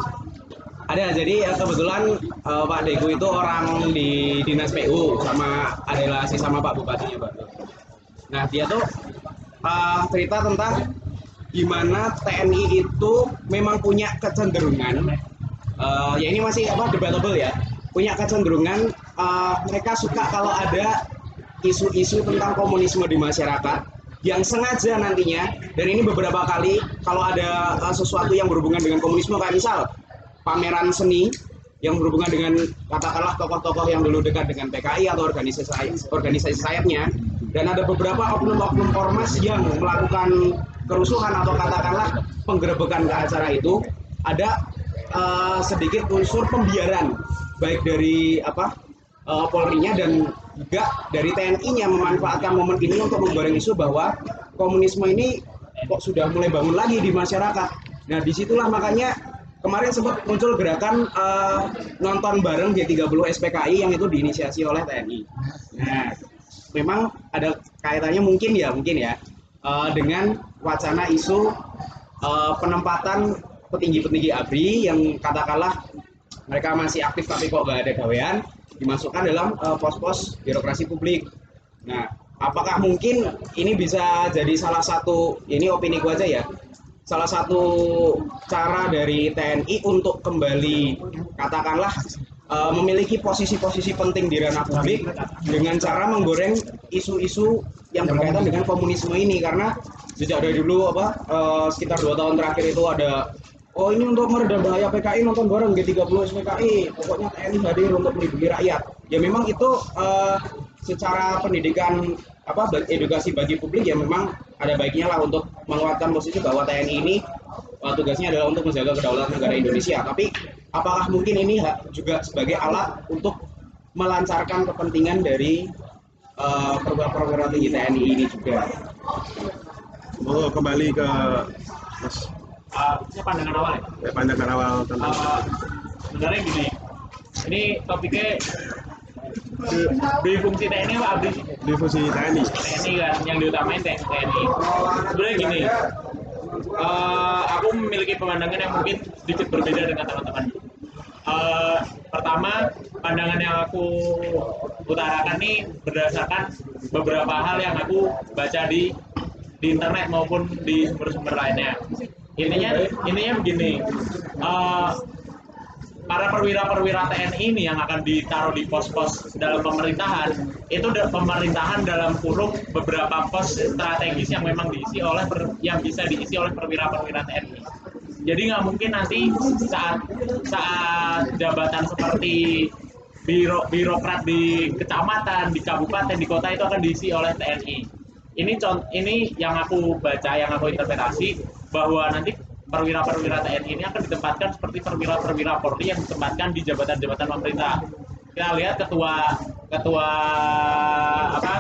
Ada, jadi ya kebetulan eh, Pak Deku itu orang di dinas PU sama ada relasi sama Pak Bupatinya Pak. Nah dia tuh eh, cerita tentang gimana TNI itu memang punya kecenderungan, eh, ya ini masih apa debatable ya, punya kecenderungan eh, mereka suka kalau ada isu-isu tentang komunisme di masyarakat yang sengaja nantinya dan ini beberapa kali kalau ada sesuatu yang berhubungan dengan komunisme kayak misal pameran seni yang berhubungan dengan katakanlah tokoh-tokoh yang dulu dekat dengan PKI atau organisasi organisasi sayapnya dan ada beberapa oknum-oknum ormas yang melakukan kerusuhan atau katakanlah penggerebekan ke acara itu ada eh, sedikit unsur pembiaran baik dari apa eh, Polri-nya dan juga dari TNI-nya memanfaatkan momen ini untuk menggoreng isu bahwa komunisme ini kok sudah mulai bangun lagi di masyarakat. Nah di situlah makanya kemarin sempat muncul gerakan eh, nonton bareng G30 SPKI yang itu diinisiasi oleh TNI. Nah memang ada kaitannya mungkin ya mungkin ya eh, dengan wacana isu eh, penempatan petinggi-petinggi ABRI yang katakanlah mereka masih aktif tapi kok nggak ada gawean dimasukkan dalam eh, pos-pos birokrasi publik. Nah, apakah mungkin ini bisa jadi salah satu ini opini gua aja ya. Salah satu cara dari TNI untuk kembali katakanlah eh, memiliki posisi-posisi penting di ranah publik dengan cara menggoreng isu-isu yang berkaitan dengan komunisme ini karena sejak dari dulu apa eh, sekitar dua tahun terakhir itu ada Oh ini untuk meredam bahaya PKI nonton bareng G30 SPKI. Pokoknya TNI hadir untuk melindungi rakyat. Ya memang itu eh, secara pendidikan apa edukasi bagi publik ya memang ada baiknya lah untuk menguatkan posisi bahwa TNI ini eh, tugasnya adalah untuk menjaga kedaulatan negara Indonesia. Tapi apakah mungkin ini juga sebagai alat untuk melancarkan kepentingan dari eh, perwira-perwira tinggi TNI ini juga? Mau kembali ke Mas Ah, saya pandangan awal ya. ya, pandangan awal tentang Uh, sebenarnya gini, ini topiknya di, di fungsi TNI apa abri sih? difusi TNI. TNI kan yang diutamain TNI. Sebenarnya gini, uh, aku memiliki pemandangan yang mungkin sedikit berbeda dengan teman-teman. Uh, pertama, pandangan yang aku utarakan nih berdasarkan beberapa hal yang aku baca di di internet maupun di sumber-sumber lainnya. Intinya, intinya begini, uh, para perwira-perwira TNI ini yang akan ditaruh di pos-pos dalam pemerintahan itu da- pemerintahan dalam kurung beberapa pos strategis yang memang diisi oleh per- yang bisa diisi oleh perwira-perwira TNI. Jadi nggak mungkin nanti saat saat jabatan seperti biro birokrat di kecamatan, di kabupaten, di kota itu akan diisi oleh TNI. Ini contoh ini yang aku baca, yang aku interpretasi bahwa nanti perwira-perwira TNI ini akan ditempatkan seperti perwira-perwira Polri yang ditempatkan di jabatan-jabatan pemerintah. Kita lihat ketua ketua apa?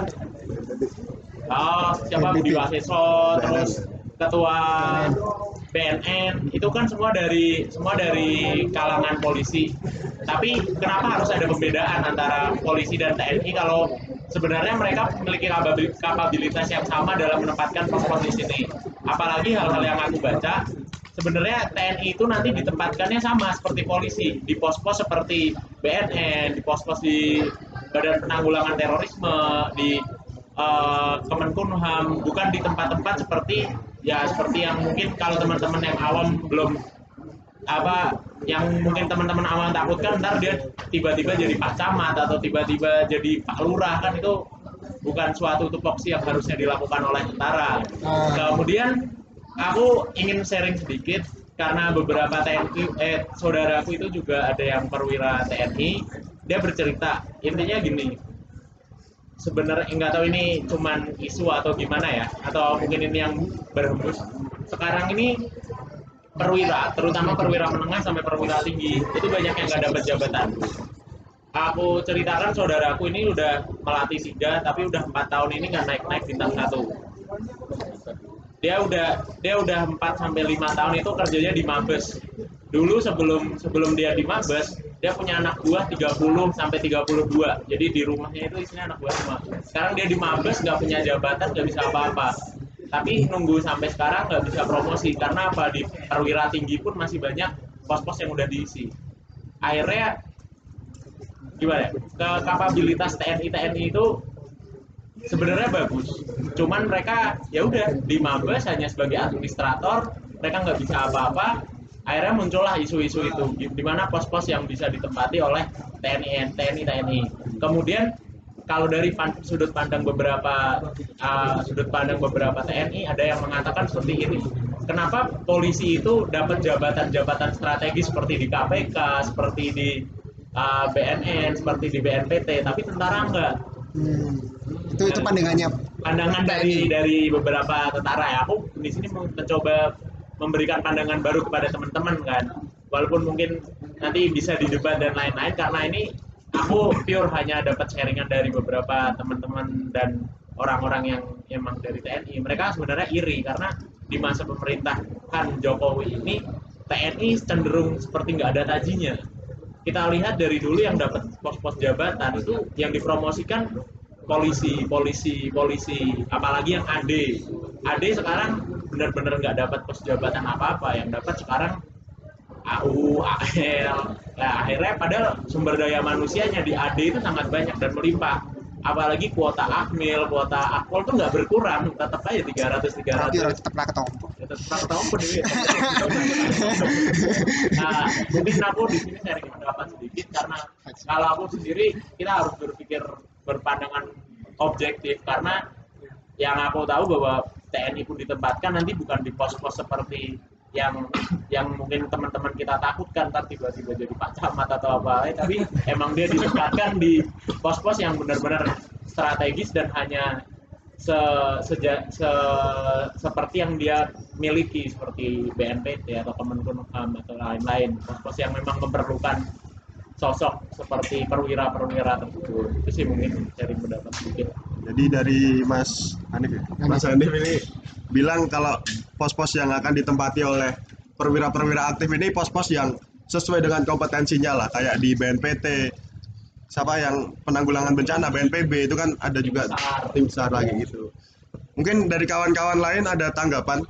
Oh, siapa Budi Waseso, terus ketua BNN itu kan semua dari semua dari kalangan polisi. Tapi kenapa harus ada pembedaan antara polisi dan TNI kalau sebenarnya mereka memiliki kapabil- kapabilitas yang sama dalam menempatkan pos-pos di sini. Apalagi hal-hal yang aku baca, sebenarnya TNI itu nanti ditempatkannya sama seperti polisi. Di pos-pos seperti BNN, di pos-pos di Badan Penanggulangan Terorisme, di eh, Kemenkumham, bukan di tempat-tempat seperti ya seperti yang mungkin kalau teman-teman yang awam belum apa yang mungkin teman-teman awam takutkan ntar dia tiba-tiba jadi pak camat atau tiba-tiba jadi pak lurah kan itu bukan suatu tupoksi yang harusnya dilakukan oleh tentara. Kemudian aku ingin sharing sedikit karena beberapa TNI eh saudaraku itu juga ada yang perwira TNI dia bercerita intinya gini. Sebenarnya nggak tahu ini cuman isu atau gimana ya atau mungkin ini yang berhembus. Sekarang ini perwira terutama perwira menengah sampai perwira tinggi itu banyak yang nggak dapat jabatan. Aku ceritakan saudaraku ini udah melatih tiga tapi udah empat tahun ini nggak naik naik bintang satu dia udah dia udah 4 sampai 5 tahun itu kerjanya di Mabes. Dulu sebelum sebelum dia di Mabes, dia punya anak buah 30 sampai 32. Jadi di rumahnya itu isinya anak buah semua. Sekarang dia di Mabes nggak punya jabatan, nggak bisa apa-apa. Tapi nunggu sampai sekarang nggak bisa promosi karena apa di perwira tinggi pun masih banyak pos-pos yang udah diisi. Akhirnya gimana ya? Ke kapabilitas TNI TNI itu sebenarnya bagus. Cuman mereka ya udah di Mabes hanya sebagai administrator, mereka nggak bisa apa-apa. Akhirnya muncullah isu-isu itu, di mana pos-pos yang bisa ditempati oleh TNI TNI TNI. Kemudian kalau dari pan- sudut pandang beberapa uh, sudut pandang beberapa TNI ada yang mengatakan seperti ini. Kenapa polisi itu dapat jabatan-jabatan strategis seperti di KPK, seperti di uh, BNN, seperti di BNPT, tapi tentara enggak? Hmm. Itu itu pandangannya pandangan dari dari beberapa tentara ya. Aku di sini mencoba memberikan pandangan baru kepada teman-teman kan. Walaupun mungkin nanti bisa didebat dan lain-lain karena ini aku pure hanya dapat sharingan dari beberapa teman-teman dan orang-orang yang emang dari TNI mereka sebenarnya iri karena di masa pemerintahan Jokowi ini TNI cenderung seperti nggak ada tajinya kita lihat dari dulu yang dapat pos-pos jabatan itu yang dipromosikan polisi, polisi, polisi, apalagi yang AD. AD sekarang benar-benar nggak dapat pos jabatan apa-apa, yang dapat sekarang AU, AL. Nah, akhirnya padahal sumber daya manusianya di AD itu sangat banyak dan melimpah. Apalagi kuota akmil, kuota akpol tuh nggak berkurang, tetap aja 300 tapi 300 orang tetap lah ketompo. ya tetap tahu pun ini. nah, mungkin aku di sini sharing pendapat sedikit karena kalau aku sendiri kita harus berpikir berpandangan objektif karena yang aku tahu bahwa TNI pun ditempatkan nanti bukan di pos-pos seperti yang yang mungkin teman-teman kita takutkan ntar tiba-tiba jadi Pak Camat atau apa. Lain tapi emang dia ditempatkan di pos-pos yang benar-benar strategis dan hanya se, seja- se- seperti yang dia miliki seperti BNPT atau Kemenkumham atau lain-lain. Pos-pos yang memang memerlukan sosok seperti perwira-perwira tersebut. Itu sih mungkin dari pendapat sedikit Jadi dari Mas Hanif ya? Mas Hanif ini bilang kalau pos-pos yang akan ditempati oleh perwira-perwira aktif ini pos-pos yang sesuai dengan kompetensinya lah kayak di BNPT siapa yang penanggulangan bencana BNPB itu kan ada juga tim besar lagi gitu. Mungkin dari kawan-kawan lain ada tanggapan?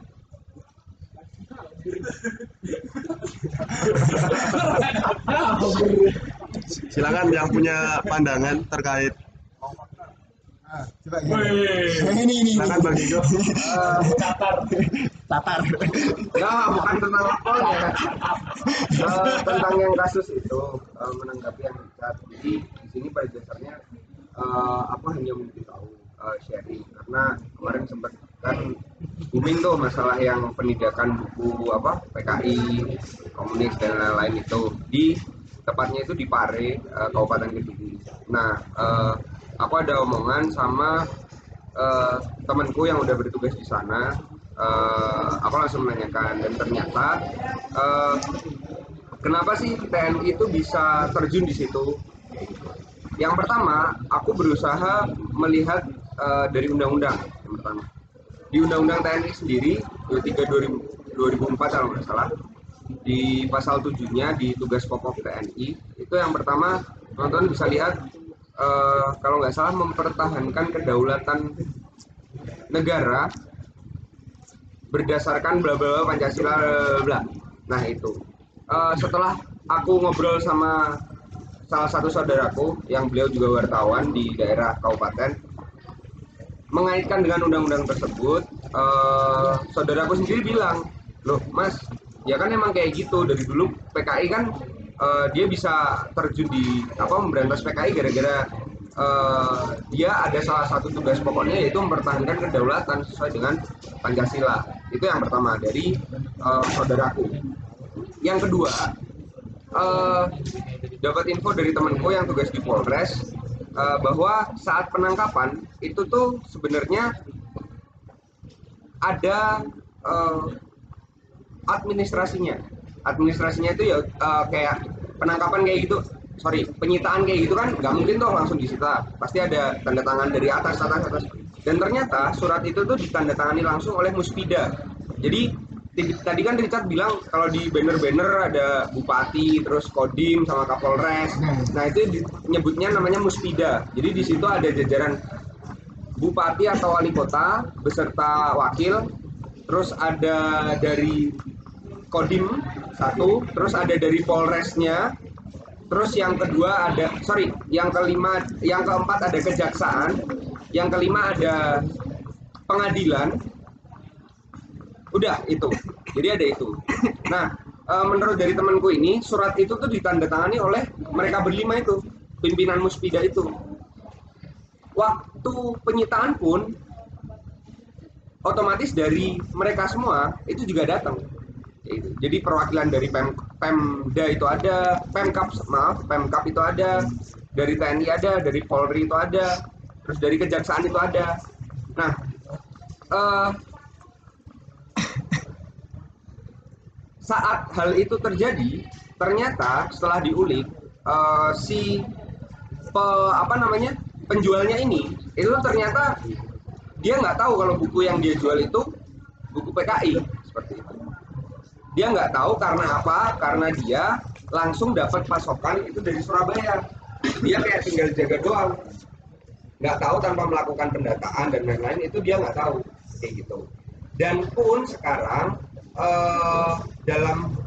Silakan yang punya pandangan terkait Ah, coba gini. ini ini. silakan Bang Igo. Tatar. Nah, bukan tentang lapor ya. Eh, tentang yang kasus itu eh, menanggapi yang Richard. Jadi di sini pada dasarnya eh, apa hanya memberitahu eh, sharing karena kemarin sempat kan booming tuh masalah yang penindakan buku apa PKI komunis dan lain-lain itu di tepatnya itu di Pare eh, Kabupaten Kediri. Nah, eh, aku ada omongan sama eh, temanku yang udah bertugas di sana. Eh, aku langsung menanyakan dan ternyata eh, kenapa sih TNI itu bisa terjun di situ? Yang pertama aku berusaha melihat eh, dari undang-undang yang pertama. Di undang-undang TNI sendiri 23 2000 2004 kalau nggak salah di pasal 7-nya di tugas pokok TNI itu yang pertama teman-teman bisa lihat eh, kalau nggak salah mempertahankan kedaulatan negara berdasarkan bla bla Pancasila bla, bla. Nah itu Eh, setelah aku ngobrol sama salah satu saudaraku yang beliau juga wartawan di daerah kabupaten mengaitkan dengan undang-undang tersebut eh, saudaraku sendiri bilang loh mas ya kan emang kayak gitu dari dulu PKI kan eh, dia bisa terjun di apa memberantas PKI gara-gara eh, dia ada salah satu tugas pokoknya yaitu mempertahankan kedaulatan sesuai dengan Pancasila. Itu yang pertama dari eh, saudaraku. Yang kedua eh, dapat info dari temanku yang tugas di Polres eh, bahwa saat penangkapan itu tuh sebenarnya ada eh, administrasinya administrasinya itu ya eh, kayak penangkapan kayak gitu sorry penyitaan kayak gitu kan nggak mungkin tuh langsung disita pasti ada tanda tangan dari atas atas atas Dan ternyata surat itu tuh ditandatangani langsung oleh Muspida. Jadi tadi kan Richard bilang kalau di banner-banner ada bupati, terus kodim sama kapolres. Nah itu nyebutnya namanya Muspida. Jadi di situ ada jajaran bupati atau wali kota beserta wakil. Terus ada dari kodim satu, terus ada dari polresnya, terus yang kedua ada sorry, yang kelima, yang keempat ada kejaksaan, yang kelima ada pengadilan. Udah itu, jadi ada itu. Nah, eh, menurut dari temanku ini surat itu tuh ditandatangani oleh mereka berlima itu, pimpinan Muspida itu. Waktu penyitaan pun otomatis dari mereka semua itu juga datang Gitu. jadi perwakilan dari Pem, Pemda itu ada Pemkap maaf Pemkap itu ada dari TNI ada dari Polri itu ada terus dari Kejaksaan itu ada nah eh, saat hal itu terjadi ternyata setelah diulik eh, si pe- apa namanya penjualnya ini itu ternyata dia nggak tahu kalau buku yang dia jual itu buku PKI seperti itu. Dia nggak tahu karena apa? Karena dia langsung dapat pasokan itu dari Surabaya. Dia kayak tinggal jaga doang. Nggak tahu tanpa melakukan pendataan dan lain-lain itu dia nggak tahu kayak gitu. Dan pun sekarang eh, dalam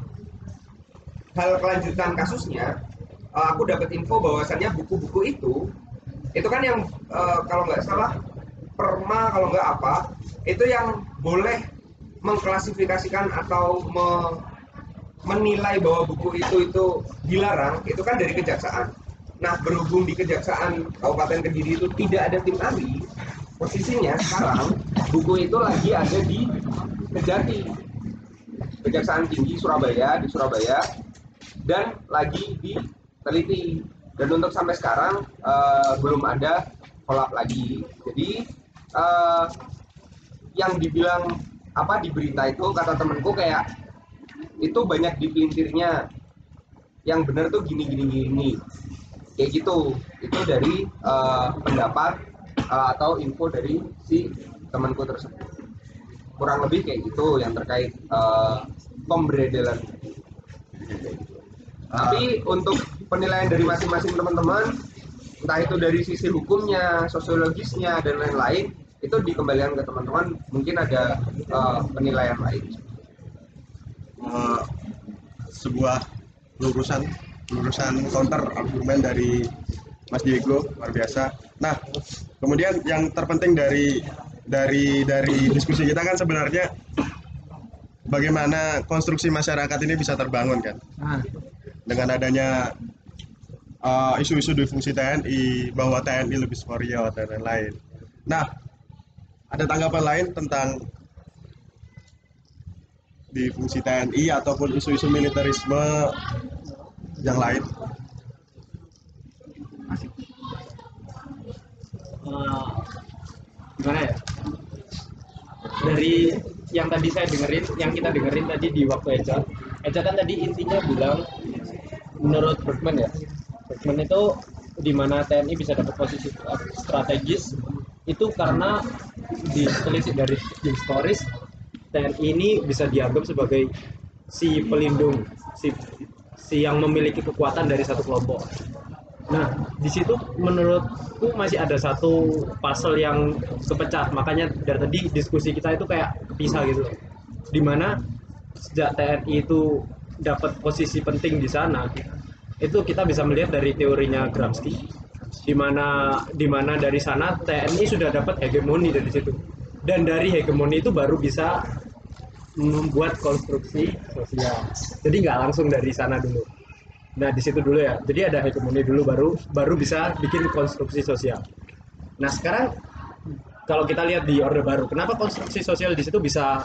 hal kelanjutan kasusnya, eh, aku dapat info bahwasannya buku-buku itu itu kan yang eh, kalau nggak salah perma kalau nggak apa itu yang boleh mengklasifikasikan atau me- menilai bahwa buku itu itu dilarang itu kan dari kejaksaan. Nah berhubung di kejaksaan Kabupaten Kediri itu tidak ada tim ahli, posisinya sekarang buku itu lagi ada di Kejati, Kejaksaan Tinggi Surabaya di Surabaya dan lagi diteliti. Dan untuk sampai sekarang eh, belum ada follow up lagi. Jadi eh, yang dibilang apa di berita itu kata temenku kayak itu banyak dipelintirnya. Yang benar tuh gini gini gini. Kayak gitu. Itu dari eh, pendapat eh, atau info dari si temanku tersebut. Kurang lebih kayak gitu yang terkait eh, pemberedelan. Tapi untuk penilaian dari masing-masing teman-teman entah itu dari sisi hukumnya sosiologisnya dan lain-lain itu dikembalikan ke teman-teman mungkin ada eh, penilaian lain Eh, sebuah lurusan lurusan counter argumen dari Mas Diego luar biasa. Nah, kemudian yang terpenting dari dari dari diskusi kita kan sebenarnya bagaimana konstruksi masyarakat ini bisa terbangun kan Nah, dengan adanya uh, isu-isu duit fungsi TNI bahwa TNI lebih superior dan lain-lain. Nah, ada tanggapan lain tentang di fungsi TNI ataupun isu-isu militerisme yang lain? Eh, gimana ya dari yang tadi saya dengerin yang kita dengerin tadi di waktu Eja Eja kan tadi intinya bilang menurut Bergman ya Bergman itu di mana TNI bisa dapat posisi strategis itu karena ditelisik dari historis TNI ini bisa dianggap sebagai si pelindung si si yang memiliki kekuatan dari satu kelompok Nah, di situ menurutku masih ada satu puzzle yang kepecah. Makanya dari tadi diskusi kita itu kayak pisah gitu. Di mana sejak TNI itu dapat posisi penting di sana, itu kita bisa melihat dari teorinya Gramsci. Di mana di mana dari sana TNI sudah dapat hegemoni dari situ. Dan dari hegemoni itu baru bisa membuat konstruksi sosial. Jadi nggak langsung dari sana dulu. Nah di situ dulu ya. Jadi ada hegemoni dulu baru baru bisa bikin konstruksi sosial. Nah sekarang kalau kita lihat di orde baru, kenapa konstruksi sosial di situ bisa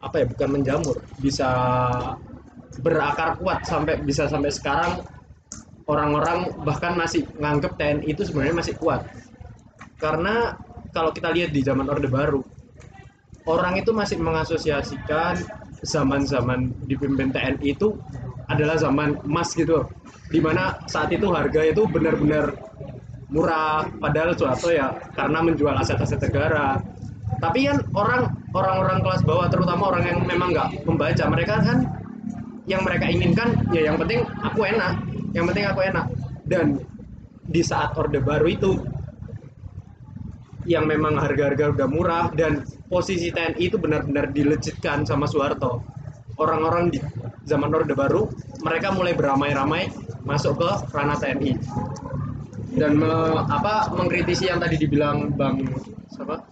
apa ya? Bukan menjamur, bisa berakar kuat sampai bisa sampai sekarang orang-orang bahkan masih nganggep TNI itu sebenarnya masih kuat. Karena kalau kita lihat di zaman orde baru, orang itu masih mengasosiasikan zaman-zaman dipimpin TNI itu adalah zaman emas gitu di mana saat itu harga itu benar-benar murah padahal Soeharto ya karena menjual aset-aset negara. Tapi kan orang orang-orang kelas bawah terutama orang yang memang nggak membaca mereka kan yang mereka inginkan ya yang penting aku enak yang penting aku enak. Dan di saat orde baru itu yang memang harga-harga udah murah dan posisi TNI itu benar-benar dilejitkan sama Soeharto. Orang-orang di zaman orde baru mereka mulai beramai-ramai masuk ke ranah TNI dan me- apa mengkritisi yang tadi dibilang Bang siapa?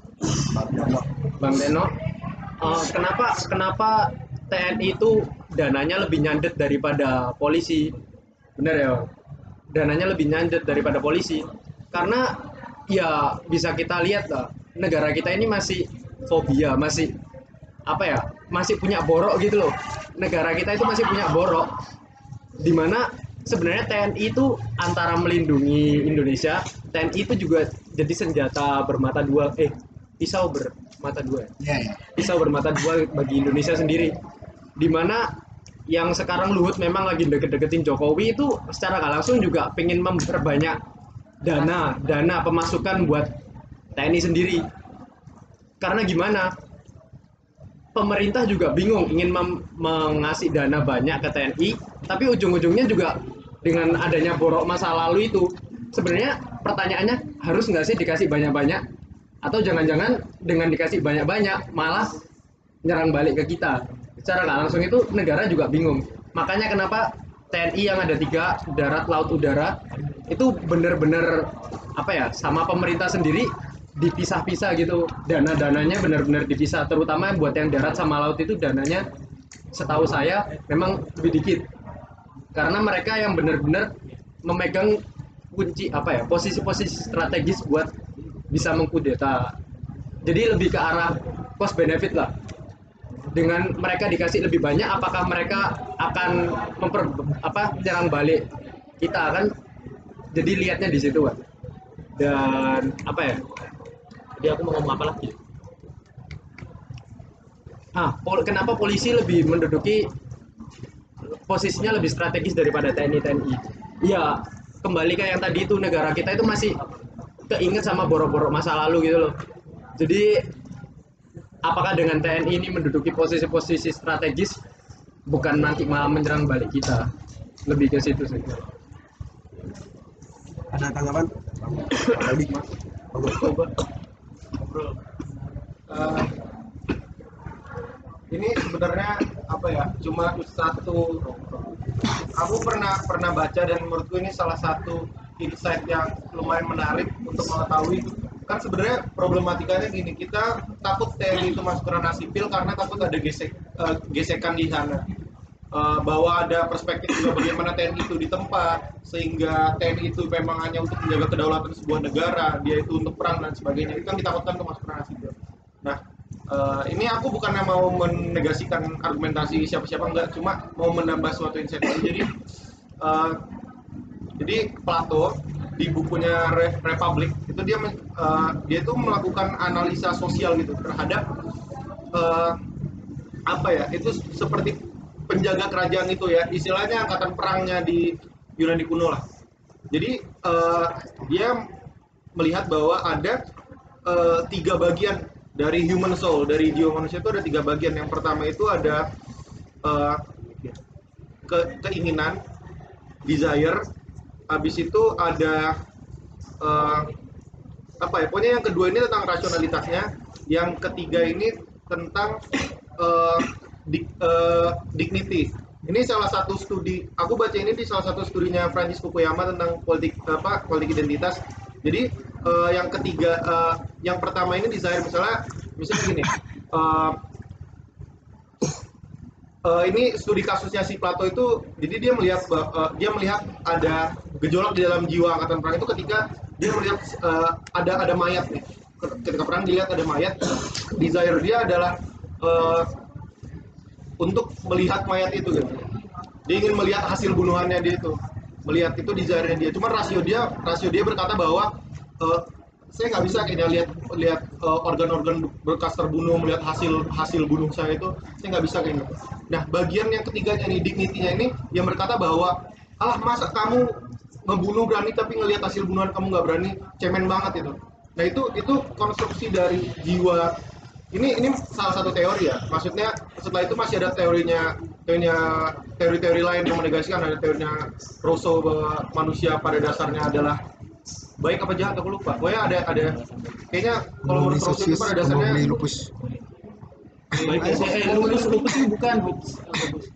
Bang Deno eh, kenapa kenapa TNI itu dananya lebih nyandet daripada polisi bener ya dananya lebih nyandet daripada polisi karena ya bisa kita lihat lah negara kita ini masih fobia masih apa ya masih punya borok gitu loh negara kita itu masih punya borok di mana sebenarnya TNI itu antara melindungi Indonesia TNI itu juga jadi senjata bermata dua eh pisau bermata dua ya? Iya, iya. pisau bermata dua bagi Indonesia sendiri di mana yang sekarang Luhut memang lagi deket-deketin Jokowi itu secara nggak langsung juga pengen memperbanyak dana dana pemasukan buat TNI sendiri. Karena gimana? Pemerintah juga bingung ingin mengasih dana banyak ke TNI tapi ujung-ujungnya juga dengan adanya borok masa lalu itu sebenarnya pertanyaannya harus nggak sih dikasih banyak-banyak? Atau jangan-jangan dengan dikasih banyak-banyak malah nyerang balik ke kita secara nggak langsung itu negara juga bingung. Makanya kenapa TNI yang ada tiga darat laut udara itu bener-bener apa ya sama pemerintah sendiri dipisah-pisah gitu. Dana-dananya benar-benar dipisah terutama buat yang darat sama laut itu dananya setahu saya memang lebih dikit. Karena mereka yang benar-benar memegang kunci apa ya posisi-posisi strategis buat bisa mengkudeta. Jadi lebih ke arah cost benefit lah dengan mereka dikasih lebih banyak apakah mereka akan memper apa nyerang balik kita kan? Jadi lihatnya di situ kan dan apa ya? Jadi aku mau ngomong apa lagi? Ah pol- kenapa polisi lebih menduduki posisinya lebih strategis daripada TNI TNI ya kembali ke yang tadi itu negara kita itu masih keinget sama borok-borok masa lalu gitu loh. Jadi apakah dengan TNI ini menduduki posisi-posisi strategis? Bukan nanti malah menyerang balik kita. Lebih ke situ sih. Ada tanggapan? Tadi Eh, ini sebenarnya apa ya? Cuma satu. Aku pernah pernah baca dan menurutku ini salah satu insight yang lumayan menarik untuk mengetahui kan sebenarnya problematikanya gini kita takut TNI itu masuk ke ranah sipil karena takut ada gesek eh, gesekan di sana. Eh, bahwa ada perspektif juga bagaimana TNI itu ditempat sehingga TNI itu memang hanya untuk menjaga kedaulatan sebuah negara dia itu untuk perang dan sebagainya. Itu kan ditakutkan untuk masuk ke ranah sipil. Nah eh, ini aku bukannya mau menegasikan argumentasi siapa-siapa enggak. Cuma mau menambah suatu insight jadi eh, jadi Plato di bukunya Re- Republic itu dia eh, dia itu melakukan analisa sosial gitu terhadap eh, apa ya itu seperti penjaga kerajaan itu ya istilahnya angkatan perangnya di Yunani kuno lah. Jadi eh, dia melihat bahwa ada eh, tiga bagian dari human soul dari jiwa manusia itu ada tiga bagian. Yang pertama itu ada eh, ke- keinginan desire habis itu ada eh, apa ya pokoknya yang kedua ini tentang rasionalitasnya. Yang ketiga ini tentang eh, dik- eh, dignity. Ini salah satu studi aku baca ini di salah satu studinya Francis Fukuyama tentang politik apa politik identitas. Jadi eh, yang ketiga eh, yang pertama ini desire misalnya misalnya gini eh, Eh, ini studi kasusnya si Plato itu jadi dia melihat eh, dia melihat ada gejolak di dalam jiwa angkatan perang itu ketika dia melihat eh, ada ada mayat nih. Ketika perang dilihat ada mayat. Desire dia adalah eh, untuk melihat mayat itu gitu. Dia ingin melihat hasil bunuhannya dia itu. Melihat itu desire dia. Cuma rasio dia rasio dia berkata bahwa eh, saya nggak bisa kayaknya lihat lihat eh, organ-organ bekas terbunuh melihat hasil hasil bunuh saya itu. Saya nggak bisa kayaknya. Nah bagian yang ketiganya nih dignity-nya ini yang berkata bahwa alah masa kamu ngebunuh berani tapi ngelihat hasil bunuhan kamu nggak berani cemen banget itu. Nah itu itu konstruksi dari jiwa. Ini ini salah satu teori ya. Maksudnya setelah itu masih ada teorinya teorinya teori-teori lain yang menegasikan ada teorinya Rousseau bahwa manusia pada dasarnya adalah baik apa jahat aku lupa. Pokoknya ada ada. Kayaknya kalau menurut Rousseau itu pada dasarnya lupus Baik, eh, lupus itu bukan.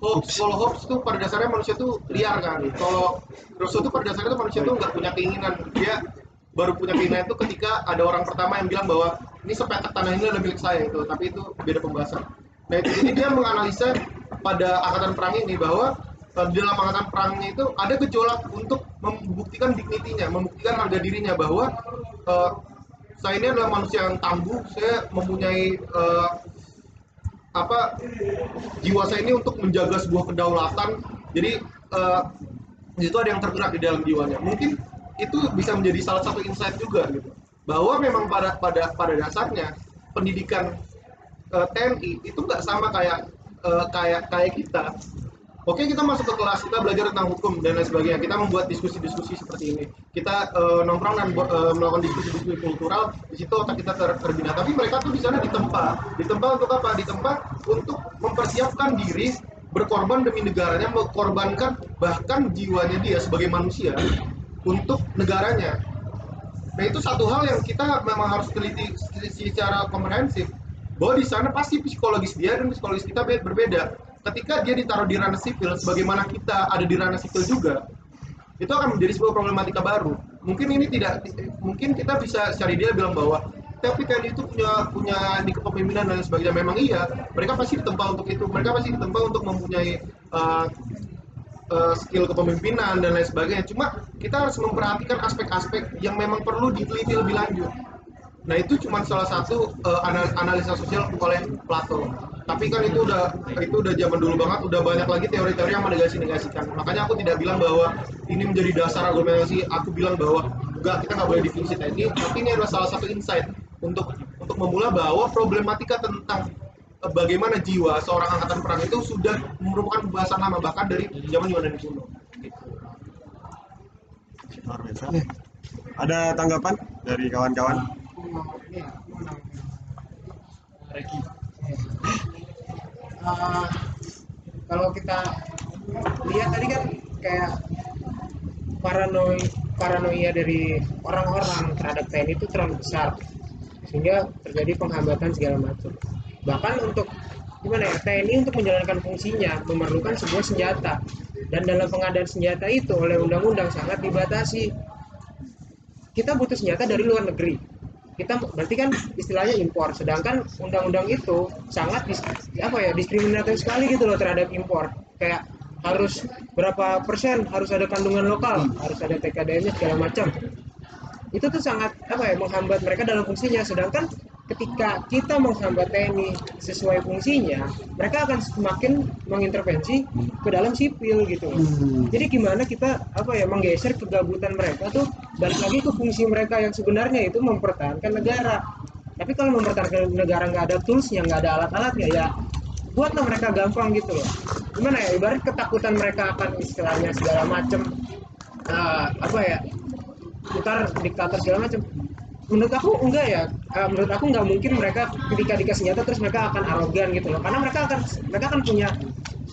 Hobbes kalau Hobbes tuh pada dasarnya manusia tuh liar kan? Kalau Rousseau tuh pada dasarnya tuh manusia tuh nggak punya keinginan. Dia baru punya keinginan itu ketika ada orang pertama yang bilang bahwa ini sepetak tanah ini adalah milik saya itu tapi itu beda pembahasan. Nah itu jadi dia menganalisa pada angkatan perang ini bahwa eh, di dalam angkatan perangnya itu ada gejolak untuk membuktikan dignitinya membuktikan harga dirinya bahwa eh, saya ini adalah manusia yang tangguh saya mempunyai eh, apa jiwa saya ini untuk menjaga sebuah kedaulatan. Jadi eh, di ada yang tergerak di dalam jiwanya. Mungkin itu bisa menjadi salah satu insight juga gitu. Bahwa memang pada pada pada dasarnya pendidikan eh, TNI itu nggak sama kayak eh, kayak kayak kita Oke kita masuk ke kelas kita belajar tentang hukum dan lain sebagainya. Kita membuat diskusi-diskusi seperti ini. Kita eh, nongkrong dan eh, melakukan diskusi-diskusi kultural. Di situ otak kita ter terbina tapi mereka tuh di sana ditempa. Ditempa untuk apa? Ditempa untuk mempersiapkan diri berkorban demi negaranya mengorbankan bahkan jiwanya dia sebagai manusia untuk negaranya. Nah itu satu hal yang kita memang harus teliti secara komprehensif. Bahwa di sana pasti psikologis dia dan psikologis kita be- berbeda ketika dia ditaruh di ranah sipil sebagaimana kita ada di ranah sipil juga itu akan menjadi sebuah problematika baru. Mungkin ini tidak mungkin kita bisa cari dia bilang bahwa tapi TNI itu punya punya di kepemimpinan dan sebagainya. Memang iya mereka pasti ditempa untuk itu mereka pasti ditempa untuk mempunyai uh, uh, skill kepemimpinan dan lain sebagainya. Cuma kita harus memperhatikan aspek-aspek yang memang perlu diteliti lebih lanjut Nah itu cuma salah satu uh, anal- analisa sosial oleh Plato. Tapi kan itu udah itu udah zaman dulu banget, udah banyak lagi teori-teori yang menegasi-negasikan. Makanya aku tidak bilang bahwa ini menjadi dasar argumentasi. Aku bilang bahwa enggak kita nggak boleh definisi teknik, tapi ini adalah salah satu insight untuk untuk memula bahwa problematika tentang uh, bagaimana jiwa seorang angkatan perang itu sudah merupakan pembahasan lama bahkan dari zaman Yunani kuno. biasa ada tanggapan dari kawan-kawan Regi. Eh, kalau kita lihat tadi kan kayak paranoi paranoia dari orang-orang terhadap TNI itu terlalu besar sehingga terjadi penghambatan segala macam. Bahkan untuk gimana ya TNI untuk menjalankan fungsinya memerlukan sebuah senjata. Dan dalam pengadaan senjata itu oleh undang-undang sangat dibatasi. Kita butuh senjata dari luar negeri kita berarti kan istilahnya impor. Sedangkan undang-undang itu sangat dis- apa ya diskriminatif sekali gitu loh terhadap impor. Kayak harus berapa persen harus ada kandungan lokal harus ada TKDN-nya segala macam. Itu tuh sangat apa ya menghambat mereka dalam fungsinya. Sedangkan ketika kita menghambat TNI sesuai fungsinya mereka akan semakin mengintervensi ke dalam sipil gitu. Loh. jadi gimana kita apa ya menggeser kegabutan mereka tuh balik lagi ke fungsi mereka yang sebenarnya itu mempertahankan negara. Tapi kalau mempertahankan negara nggak ada toolsnya nggak ada alat-alatnya ya buatlah mereka gampang gitu loh. Gimana ya ibarat ketakutan mereka akan istilahnya segala macam eh, apa ya putar diktator segala macam menurut aku enggak ya. Eh, menurut aku nggak mungkin mereka ketika dikasih senjata terus mereka akan arogan gitu loh. Karena mereka akan mereka akan punya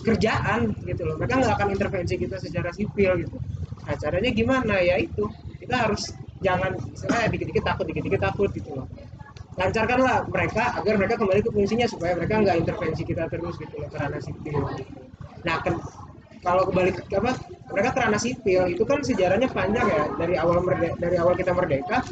kerjaan gitu loh. Mereka nggak akan intervensi kita secara sipil gitu. Nah caranya gimana? Ya itu. Kita harus jangan saya dikit-dikit takut dikit-dikit takut gitu loh. Lancarkanlah mereka agar mereka kembali ke fungsinya supaya mereka nggak intervensi kita terus gitu loh ke ranah sipil. Nah kan kalau kembali ke apa mereka ke ranah sipil itu kan sejarahnya panjang ya. Dari awal merde- dari awal kita merdeka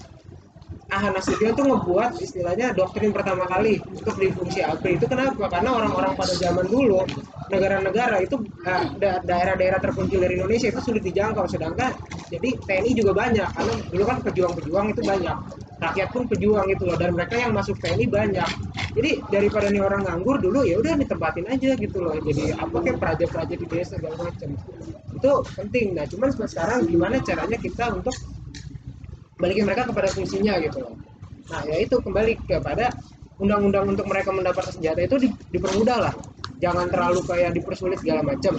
Ahana Nasution tuh ngebuat istilahnya doktrin pertama kali untuk di fungsi ABRI itu kenapa? Karena orang-orang pada zaman dulu negara-negara itu eh, da- daerah-daerah terpencil dari Indonesia itu sulit dijangkau. Sedangkan jadi TNI juga banyak. Karena dulu kan pejuang-pejuang itu banyak. Rakyat pun pejuang gitu loh. Dan mereka yang masuk TNI banyak. Jadi daripada nih orang nganggur dulu ya udah ditempatin aja gitu loh. Jadi apa kayak praja-praja di desa segala macam. Itu penting. Nah cuman sekarang gimana caranya kita untuk balikin mereka kepada fungsinya gitu loh. Nah ya itu kembali kepada undang-undang untuk mereka mendapatkan senjata itu di- dipermudah lah. Jangan terlalu kayak dipersulit segala macam.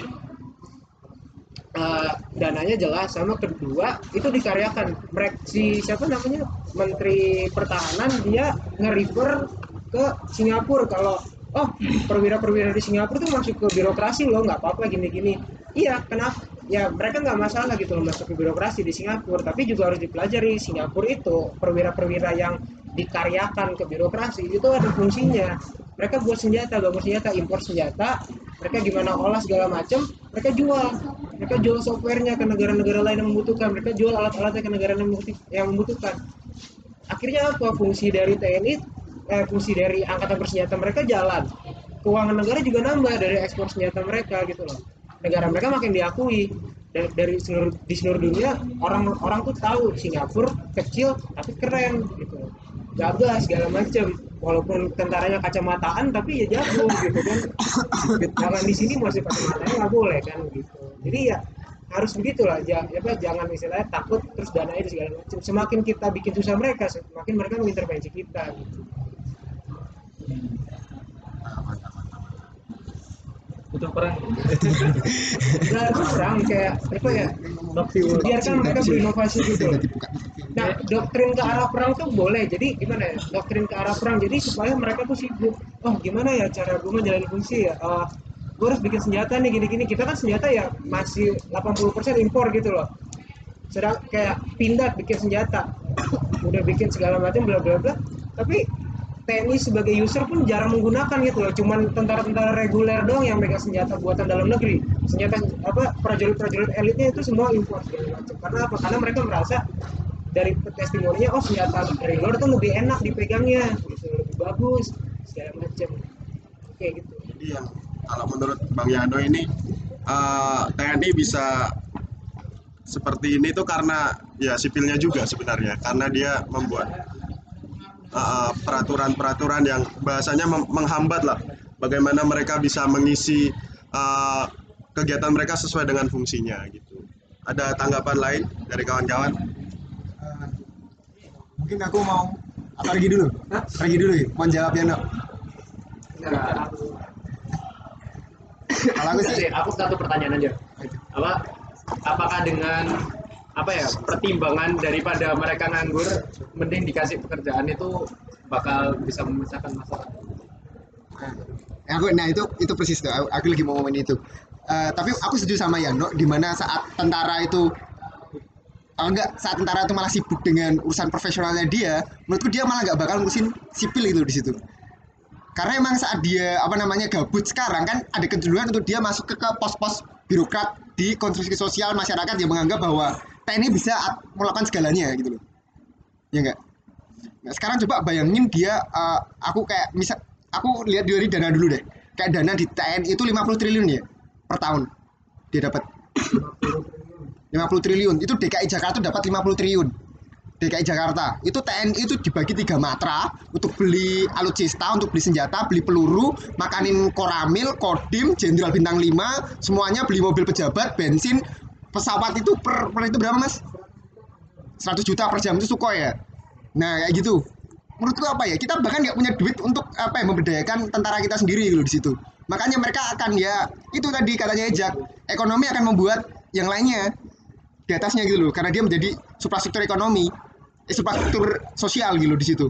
eh, dananya jelas sama kedua itu dikaryakan mereka si siapa namanya menteri pertahanan dia nge-refer ke Singapura kalau oh perwira-perwira di Singapura tuh masuk ke birokrasi loh nggak apa-apa gini-gini iya kenapa ya mereka nggak masalah gitu loh masuk ke birokrasi di Singapura. Tapi juga harus dipelajari Singapura itu perwira-perwira yang dikaryakan ke birokrasi itu ada fungsinya. Mereka buat senjata bangun senjata impor senjata mereka gimana olah segala macam mereka jual. Mereka jual softwarenya ke negara-negara lain yang membutuhkan mereka jual alat-alatnya ke negara yang membutuh- yang membutuhkan. Akhirnya apa? Fungsi dari TNI eh, fungsi dari angkatan bersenjata mereka jalan. Keuangan negara juga nambah dari ekspor senjata mereka gitu loh negara mereka makin diakui. Dari, dari seluruh di seluruh dunia orang orang tuh tahu Singapura kecil tapi keren gitu. Gagah segala macem. Walaupun tentaranya kacamataan tapi ya jago gitu kan. Kalau di sini masih kacamatanya nggak boleh kan gitu. Jadi ya harus begitulah ja, apa, jangan istilahnya takut terus dananya itu segala macam semakin kita bikin susah mereka semakin mereka mengintervensi kita gitu. Butuh perang Nah, itu kurang kayak apa ya biarkan mereka berinovasi gitu. Nah, doktrin ke arah perang tuh boleh. Jadi gimana ya? Doktrin ke arah perang. Jadi supaya mereka tuh sibuk. Oh, gimana ya cara gue menjalani fungsi ya? Eh, gue harus bikin senjata nih gini-gini. Kita kan senjata ya masih 80% impor gitu loh. Sedang kayak pindah bikin senjata. Udah bikin segala macam bla bla bla. Tapi TNI sebagai user pun jarang menggunakan gitu loh. Cuman tentara-tentara reguler doang yang megang senjata buatan dalam negeri. Senjata apa prajurit-prajurit elitnya itu semua impor macam. Karena apa? Karena mereka merasa dari testimoninya oh senjata luar tuh lebih enak dipegangnya gitu lebih bagus segala macam kayak gitu Jadi yang kalau menurut Bang Yano ini eh, TNI bisa seperti ini tuh karena ya sipilnya juga sebenarnya karena dia membuat eh, peraturan-peraturan yang bahasanya menghambat lah bagaimana mereka bisa mengisi eh, kegiatan mereka sesuai dengan fungsinya gitu. Ada tanggapan lain dari kawan-kawan? Mungkin aku mau lagi dulu pergi dulu ya mau jawab ya no kalau aku sih aku satu pertanyaan aja. Apa apakah dengan apa ya pertimbangan daripada mereka nganggur mending dikasih pekerjaan itu bakal bisa memecahkan masalah. Ya, aku nah itu itu persis tuh. Aku, aku lagi mau ngomongin itu. Eh, tapi aku setuju sama Yano di mana saat tentara itu oh enggak saat tentara itu malah sibuk dengan urusan profesionalnya dia menurutku dia malah nggak bakal ngurusin sipil itu di situ. Karena emang saat dia apa namanya gabut sekarang kan ada kecenderungan untuk dia masuk ke pos-pos birokrat di konstruksi sosial masyarakat yang menganggap bahwa TNI bisa melakukan segalanya gitu loh ya enggak Nah, sekarang coba bayangin dia eh, aku kayak misal aku lihat dari dana dulu deh. Kayak dana di TNI itu 50 triliun ya per tahun. Dia dapat 50 triliun. Itu DKI Jakarta dapat 50 triliun. DKI Jakarta itu TNI itu dibagi tiga matra untuk beli alutsista, untuk beli senjata, beli peluru, makanin koramil, kodim, jenderal bintang 5, semuanya beli mobil pejabat, bensin, pesawat itu per, per itu berapa mas? 100 juta per jam itu Sukhoi ya. Nah kayak gitu. Menurutku apa ya? Kita bahkan nggak punya duit untuk apa ya memberdayakan tentara kita sendiri gitu di situ. Makanya mereka akan ya itu tadi katanya Ejak, ekonomi akan membuat yang lainnya di atasnya gitu loh. Karena dia menjadi suprastruktur ekonomi, suprastruktur sosial gitu di situ.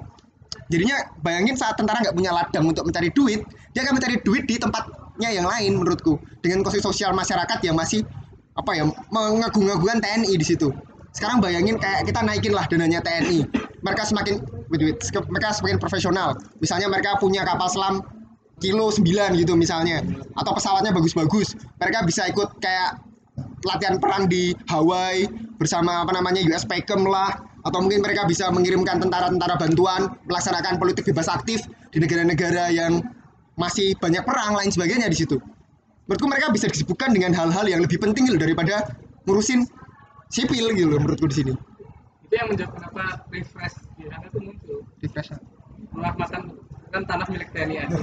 Jadinya bayangin saat tentara nggak punya ladang untuk mencari duit, dia akan mencari duit di tempatnya yang lain menurutku. Dengan kondisi sosial masyarakat yang masih apa ya mengagung-agungkan TNI di situ. Sekarang bayangin kayak kita naikin lah dananya TNI. Mereka semakin wait, mereka semakin profesional. Misalnya mereka punya kapal selam kilo 9 gitu misalnya atau pesawatnya bagus-bagus. Mereka bisa ikut kayak latihan perang di Hawaii bersama apa namanya US PACM lah atau mungkin mereka bisa mengirimkan tentara-tentara bantuan melaksanakan politik bebas aktif di negara-negara yang masih banyak perang lain sebagainya di situ. Menurutku mereka bisa disibukkan dengan hal-hal yang lebih penting gitu daripada ngurusin sipil gitu loh menurutku di sini. itu yang menjawab kenapa refresh di sana itu muncul Refresh. malah makan kan tanah milik TNI aja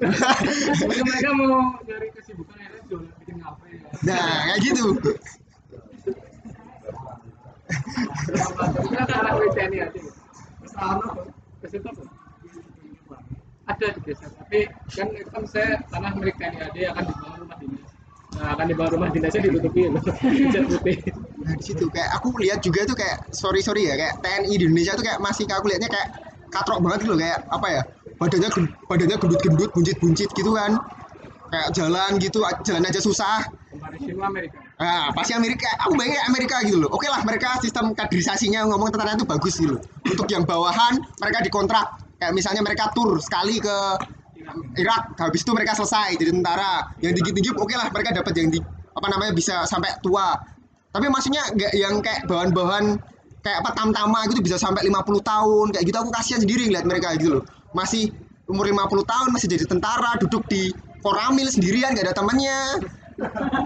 [LAUGHS] mereka mau nyari kesibukan akhirnya jualan bikin ya. Nah, kayak gitu. Ada di desa tapi kan kan saya tanah milik TNI AD akan dibangun rumah dinas. Nah akan dibangun rumah dinasnya ditutupi loh. [LAUGHS] Cat putih. Nah di situ kayak aku lihat juga tuh kayak sorry sorry ya kayak TNI di Indonesia tuh kayak masih kayak aku lihatnya kayak katrok banget gitu loh kayak apa ya badannya badannya gendut-gendut buncit-buncit gitu kan. Kayak jalan gitu jalan aja susah Amerika Nah, pasti Amerika, aku bayangin Amerika gitu loh. Oke lah, mereka sistem kaderisasinya ngomong tentara itu bagus gitu loh. Untuk yang bawahan, mereka dikontrak. Kayak misalnya mereka tur sekali ke Irak, habis itu mereka selesai jadi tentara. Yang tinggi-tinggi, oke lah, mereka dapat yang di, apa namanya bisa sampai tua. Tapi maksudnya nggak yang kayak bahan-bahan kayak apa tam-tama gitu bisa sampai 50 tahun kayak gitu aku kasihan sendiri ngeliat mereka gitu loh masih umur 50 tahun masih jadi tentara duduk di koramil sendirian gak ada temannya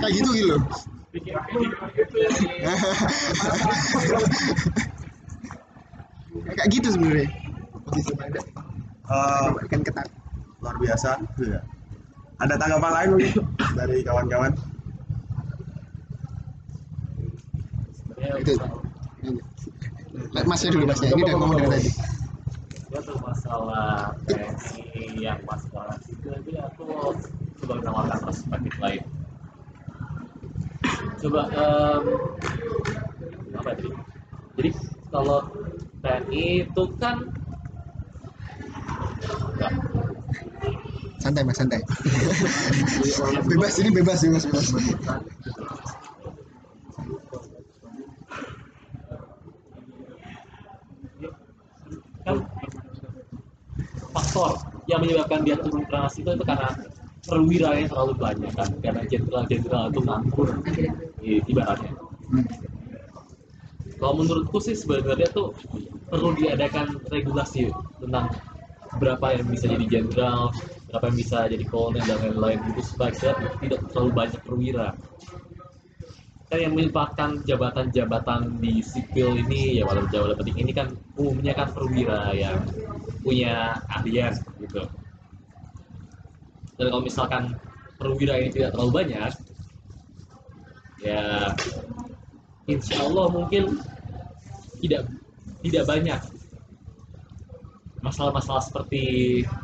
kayak gitu gitu loh. Kayak gitu sebenarnya. Posisi pada Eh, ikan ketat luar biasa. Iya. ada tanggapan lain mungkin dari kawan-kawan? Itu. Masnya dulu masnya. Ini udah ngomong dari tadi. Ya tuh masalah TNI yang dalam sipil itu aku coba menawarkan perspektif lain. Coba em, apa tadi? Jadi kalau TNI itu kan enggak, santai mas santai. [LAUGHS] Bebas ini bebas bebas bebas. Kan faktor yang menyebabkan dia turun keras itu itu karena perwira yang terlalu banyak kan karena jenderal-jenderal itu nganggur ibaratnya. Kalau menurutku sih sebenarnya tuh perlu diadakan regulasi tentang berapa yang bisa jadi jenderal berapa yang bisa jadi kolonel dan lain-lain. Itu supaya tidak terlalu banyak perwira. Kan yang menyebabkan jabatan-jabatan di sipil ini ya walau jabatan penting ini kan umumnya kan perwira yang punya keahlian gitu dan kalau misalkan perwira ini tidak terlalu banyak ya insya Allah mungkin tidak tidak banyak masalah-masalah seperti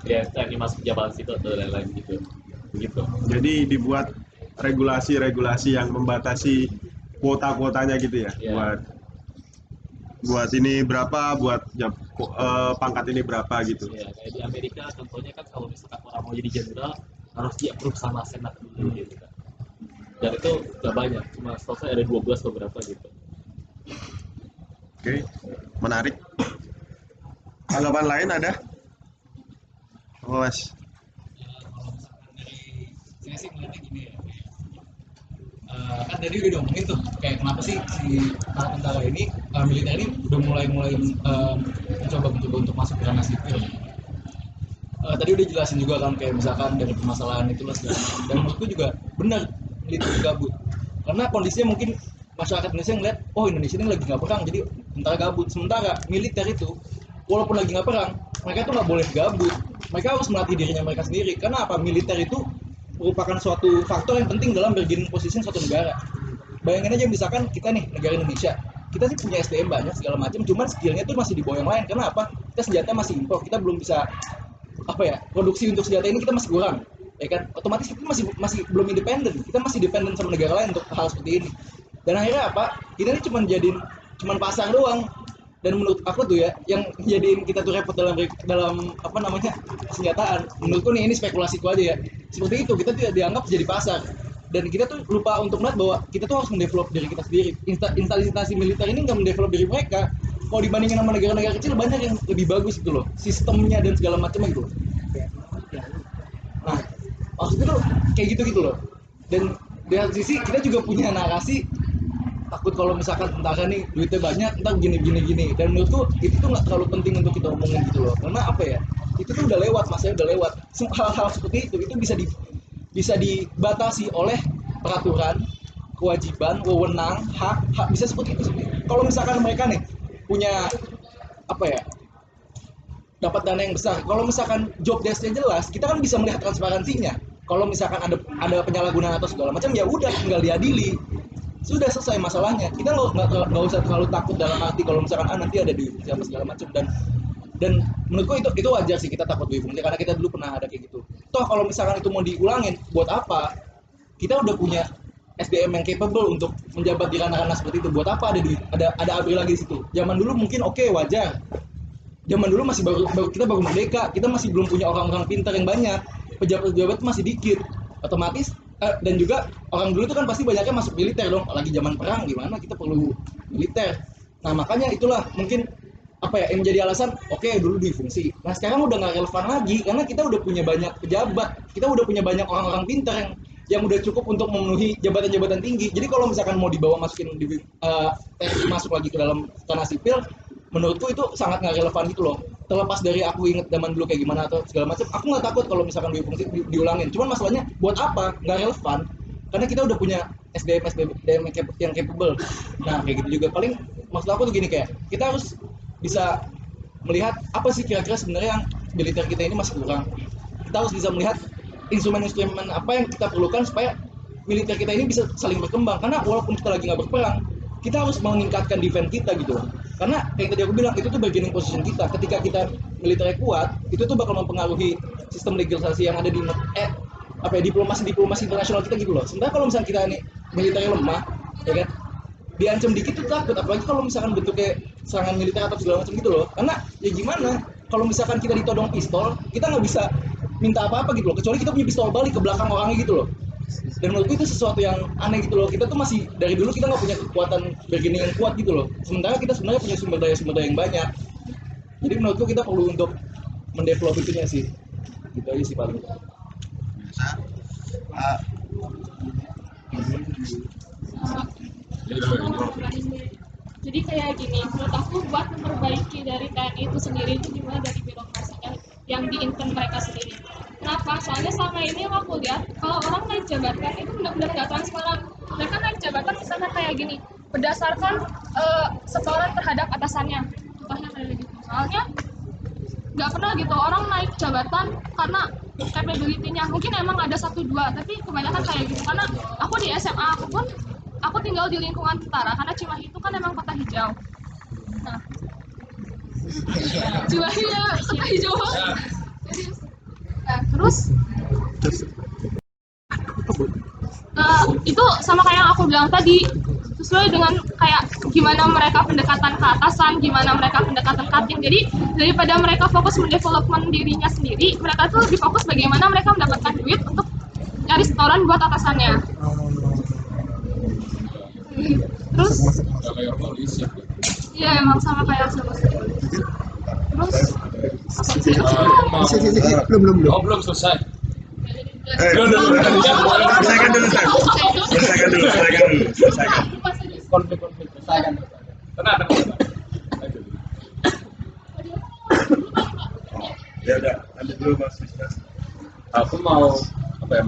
ya TNI masuk jabatan situ atau lain-lain gitu begitu jadi dibuat regulasi-regulasi yang membatasi kuota-kuotanya gitu ya Iya. buat buat ini berapa? Buat jab, ko- eh, pangkat ini berapa gitu? Ya, kayak di Amerika contohnya kan kalau misalkan orang mau jadi jenderal harus di approve sama senat dulu gitu kan. Dan itu gak banyak, cuma saya ada 12 beberapa gitu. oke menarik. Tanggapan lain ada? Oh, mas kalau misalkan dari saya sih ngeliatnya gini ya Eh, kan tadi udah diomongin tuh kayak kenapa sih si para tentara ini eh, militer ini udah mulai mulai eh, mencoba mencoba untuk masuk ke ranah sipil? Eh, tadi udah jelasin juga kan kayak misalkan dari permasalahan itu lah segala dan menurutku juga benar militer itu gabut karena kondisinya mungkin masyarakat Indonesia ngeliat oh Indonesia ini lagi nggak perang jadi tentara gabut. Sementara militer itu walaupun lagi nggak perang mereka tuh nggak boleh gabut. Mereka harus melatih dirinya mereka sendiri. Karena apa? Militer itu merupakan suatu faktor yang penting dalam bergaining position suatu negara. Bayangin aja misalkan kita nih negara Indonesia. Kita sih punya SDM banyak segala macam cuman skillnya tuh masih di bawah yang lain. Karena apa? Kita senjata masih impor kita belum bisa apa ya produksi untuk senjata ini kita masih kurang ya kan? Otomatis kita masih masih belum independen. Kita masih dependen sama negara lain untuk hal seperti ini. Dan akhirnya apa? Kita ini cuma jadiin cuman pasar doang dan menurut aku tuh ya yang jadiin kita tuh repot dalam dalam apa namanya senjataan menurutku nih ini spekulasiku aja ya. Seperti itu kita tidak dianggap jadi pasar. Dan kita tuh lupa untuk melihat bahwa kita tuh harus mendevelop diri kita sendiri. Insta- instasi militer ini nggak mendevelop diri mereka. Kalau dibandingin sama negara-negara kecil banyak yang lebih bagus gitu loh sistemnya dan segala macam gitu loh nah maksudnya tuh kayak gitu gitu loh. Dan satu sisi kita juga punya narasi takut kalau misalkan tentara nih duitnya banyak ntar gini gini gini dan menurutku itu tuh nggak terlalu penting untuk kita omongin gitu loh karena apa ya itu tuh udah lewat masanya udah lewat hal-hal seperti itu itu bisa di bisa dibatasi oleh peraturan kewajiban wewenang hak hak bisa seperti itu kalau misalkan mereka nih punya apa ya dapat dana yang besar. Kalau misalkan job desk-nya jelas, kita kan bisa melihat transparansinya. Kalau misalkan ada ada penyalahgunaan atau segala macam, ya udah tinggal diadili. Sudah selesai masalahnya. Kita nggak nggak usah terlalu takut dalam arti kalau misalkan ah nanti ada di sama segala macam. Dan dan menurutku itu itu wajar sih kita takut dui fungsi karena kita dulu pernah ada kayak gitu. Toh kalau misalkan itu mau diulangin buat apa? Kita udah punya SDM yang capable untuk menjabat di ranah-ranah seperti itu. Buat apa ada di ada ada abri lagi di situ. Zaman dulu mungkin oke wajar. Zaman dulu masih baru, baru- kita baru merdeka. Kita masih belum punya orang-orang pintar yang banyak. Pejabat-pejabat masih dikit. Otomatis eh, dan juga orang dulu itu kan pasti banyaknya masuk militer dong. Lagi zaman perang gimana kita perlu militer? Nah makanya itulah mungkin apa ya yang menjadi alasan oke dulu difungsi. Nah sekarang udah nggak relevan lagi karena kita udah punya banyak pejabat. Kita udah punya banyak orang-orang pintar yang yang udah cukup untuk memenuhi jabatan-jabatan tinggi. Jadi kalau misalkan mau dibawa masukin di TNI masuk lagi ke dalam tanah sipil menurutku itu sangat nggak relevan gitu loh. Terlepas dari aku inget zaman dulu kayak gimana atau segala macam aku nggak takut kalau misalkan difungsi di, diulangin. Cuman masalahnya buat apa? Nggak relevan. Karena kita udah punya SDM SDM yang cap- yang capable. Nah kayak gitu juga. Paling maksud aku tuh gini kayak kita harus bisa melihat apa sih kira-kira sebenarnya yang militer kita ini masih kurang. Kita harus bisa melihat instrumen-instrumen apa yang kita perlukan supaya militer kita ini bisa saling berkembang. Karena walaupun kita lagi nggak berperang kita harus meningkatkan defense kita gitu karena kayak tadi aku bilang itu tuh bargaining position kita. Ketika kita militernya kuat itu tuh bakal mempengaruhi sistem legalisasi yang ada di eh apa ya diplomasi diplomasi internasional kita gitu loh. Sebenarnya kalau misalnya kita ini militernya lemah ya kan diancam dikit tuh takut. Apalagi kalau misalkan bentuknya serangan militer atau segala macam gitu loh. Karena ya gimana kalau misalkan kita ditodong pistol kita nggak bisa minta apa-apa gitu loh. Kecuali kita punya pistol balik ke belakang orangnya gitu loh dan menurutku itu sesuatu yang aneh gitu loh. Kita tuh masih dari dulu kita nggak punya kekuatan bargaining yang kuat gitu loh. Sementara kita sebenarnya punya sumber daya sumber daya yang banyak. Jadi menurutku kita perlu untuk mendevelop itunya sih. Gitu aja sih paling. Biasa Jadi kayak gini, menurut aku buat memperbaiki dari TNI itu sendiri itu dimulai dari birokrasinya yang di intern mereka sendiri. Kenapa? Soalnya selama ini yang aku lihat kalau orang naik jabatan itu benar-benar nggak transparan. Mereka naik jabatan misalnya kayak gini, berdasarkan eh, setoran terhadap atasannya. Contohnya kayak gitu. Soalnya nggak pernah gitu orang naik jabatan karena capability-nya mungkin emang ada satu dua tapi kebanyakan kayak gitu karena aku di SMA aku pun aku tinggal di lingkungan tentara karena Cimahi itu kan emang kota hijau nah [LAUGHS] Cimahi ya kota hijau Serius. Nah, terus? Eh, itu sama kayak yang aku bilang tadi. Sesuai dengan kayak gimana mereka pendekatan ke atasan, gimana mereka pendekatan ke tim. Jadi daripada mereka fokus mendevelopment dirinya sendiri, mereka tuh lebih fokus bagaimana mereka mendapatkan duit untuk nyari setoran buat atasannya. Terus, iya emang sama kayak sama Terus, belum belum belum Oh belum selesai. Eh, selesaikan dulu, Stan. Selesaikan dulu, selesaikan dulu, selesaikan. Konflik-konflik selesaikan. Tenang, tenang. Ya udah, lanjut dulu Mas Bisnas. Aku mau apa ya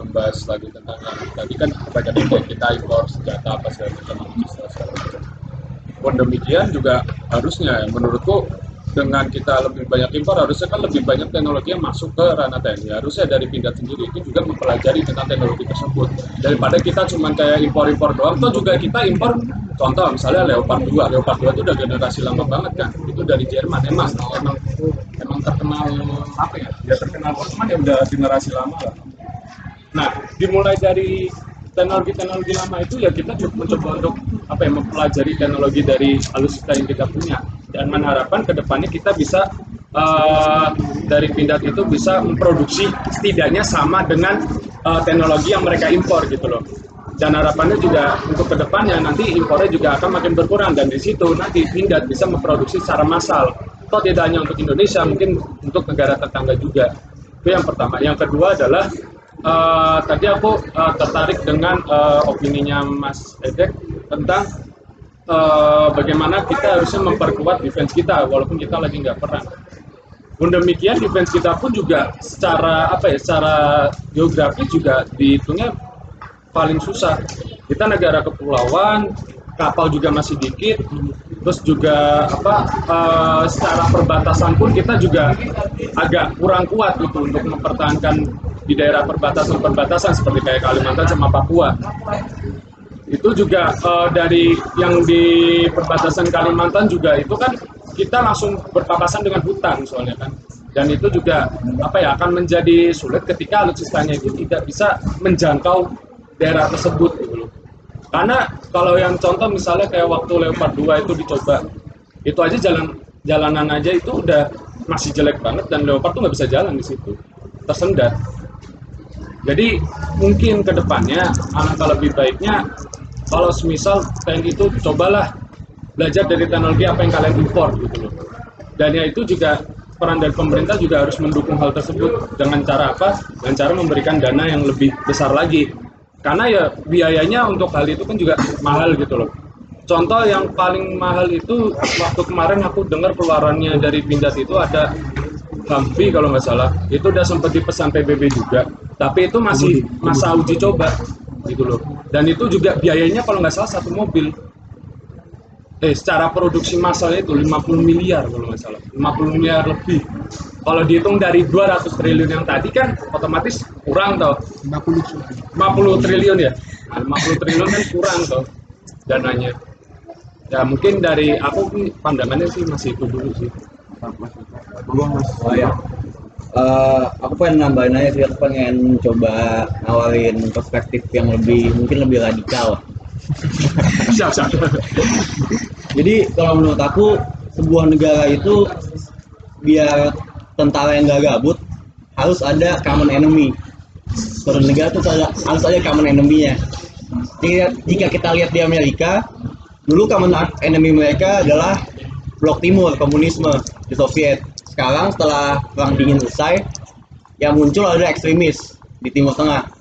membahas lagi tentang tadi kan kebanyakan kita impor senjata apa segala macam segala macam. Pun demikian juga harusnya. Menurutku dengan kita lebih banyak impor harusnya kan lebih banyak teknologi yang masuk ke ranah TNI harusnya dari pindad sendiri itu juga mempelajari tentang teknologi tersebut. Daripada kita cuma kayak impor-impor doang atau juga kita impor contoh misalnya Leopard 2 Leopard 2 itu udah generasi lama banget kan. Itu dari Jerman emang emang emang terkenal apa ya ya terkenal. Cuman ya udah generasi lama lah. Nah, dimulai dari teknologi-teknologi lama itu ya kita coba mencoba untuk apa ya mempelajari teknologi dari alutsista yang kita punya dan mengharapkan ke depannya kita bisa eh, dari pindad itu bisa memproduksi setidaknya sama dengan eh, teknologi yang mereka impor gitu loh. Dan harapannya juga untuk ke depannya nanti impornya juga akan makin berkurang dan di situ nanti pindad bisa memproduksi secara massal. Atau tidak hanya untuk Indonesia, mungkin untuk negara tetangga juga. Itu yang pertama. Yang kedua adalah eh, tadi aku eh, tertarik dengan eh, opininya Mas Edek tentang eh, bagaimana kita harusnya memperkuat defense kita walaupun kita lagi nggak perang. Pun demikian defense kita pun juga secara apa ya secara geografi juga dihitungnya paling susah. Kita negara kepulauan, kapal juga masih dikit, terus juga apa eh, secara perbatasan pun kita juga agak kurang kuat gitu untuk mempertahankan di daerah perbatasan-perbatasan seperti kayak Kalimantan sama Papua. itu juga eh, dari yang di perbatasan Kalimantan juga itu kan kita langsung berpapasan dengan hutan soalnya kan dan itu juga apa ya akan menjadi sulit ketika alutsistanya itu tidak bisa menjangkau daerah tersebut gitu loh karena kalau yang contoh misalnya kayak waktu Leopard 2 itu dicoba itu aja jalan jalanan aja itu udah masih jelek banget dan Leopard tuh nggak bisa jalan di situ tersendat jadi mungkin ke depannya alangkah lebih baiknya kalau semisal TNI itu cobalah belajar dari teknologi apa yang kalian import gitu loh. Dan ya itu juga peran dari pemerintah juga harus mendukung hal tersebut dengan cara apa? Dengan cara memberikan dana yang lebih besar lagi. Karena ya biayanya untuk hal itu kan juga mahal gitu loh. Contoh yang paling mahal itu waktu kemarin aku dengar keluarannya dari Pindad itu ada Humvee kalau nggak salah. Itu udah sempat dipesan PBB juga. Tapi itu masih masa uji coba gitu loh. Dan itu juga biayanya kalau nggak salah satu mobil eh secara produksi massalnya itu 50 miliar kalau nggak salah. 50 miliar lebih. Kalau dihitung dari 200 triliun yang tadi kan otomatis kurang toh. 50 50 triliun. ya? Nah, 50 triliun kan kurang toh dananya. Ya mungkin dari aku pandangannya sih masih itu dulu sih. Oh ya. Eh, aku pengen nambahin aja sih, aku pengen coba nawarin perspektif yang lebih mungkin lebih radikal. Siap siap Jadi kalau menurut aku sebuah negara itu biar tentara yang gak gabut harus ada common enemy. Suatu negara ada- harus ada common enemy-nya. Jika, kita lihat di Amerika, dulu common enemy mereka adalah blok timur komunisme di Soviet. Sekarang setelah perang dingin usai, yang muncul adalah ekstremis di Timur Tengah.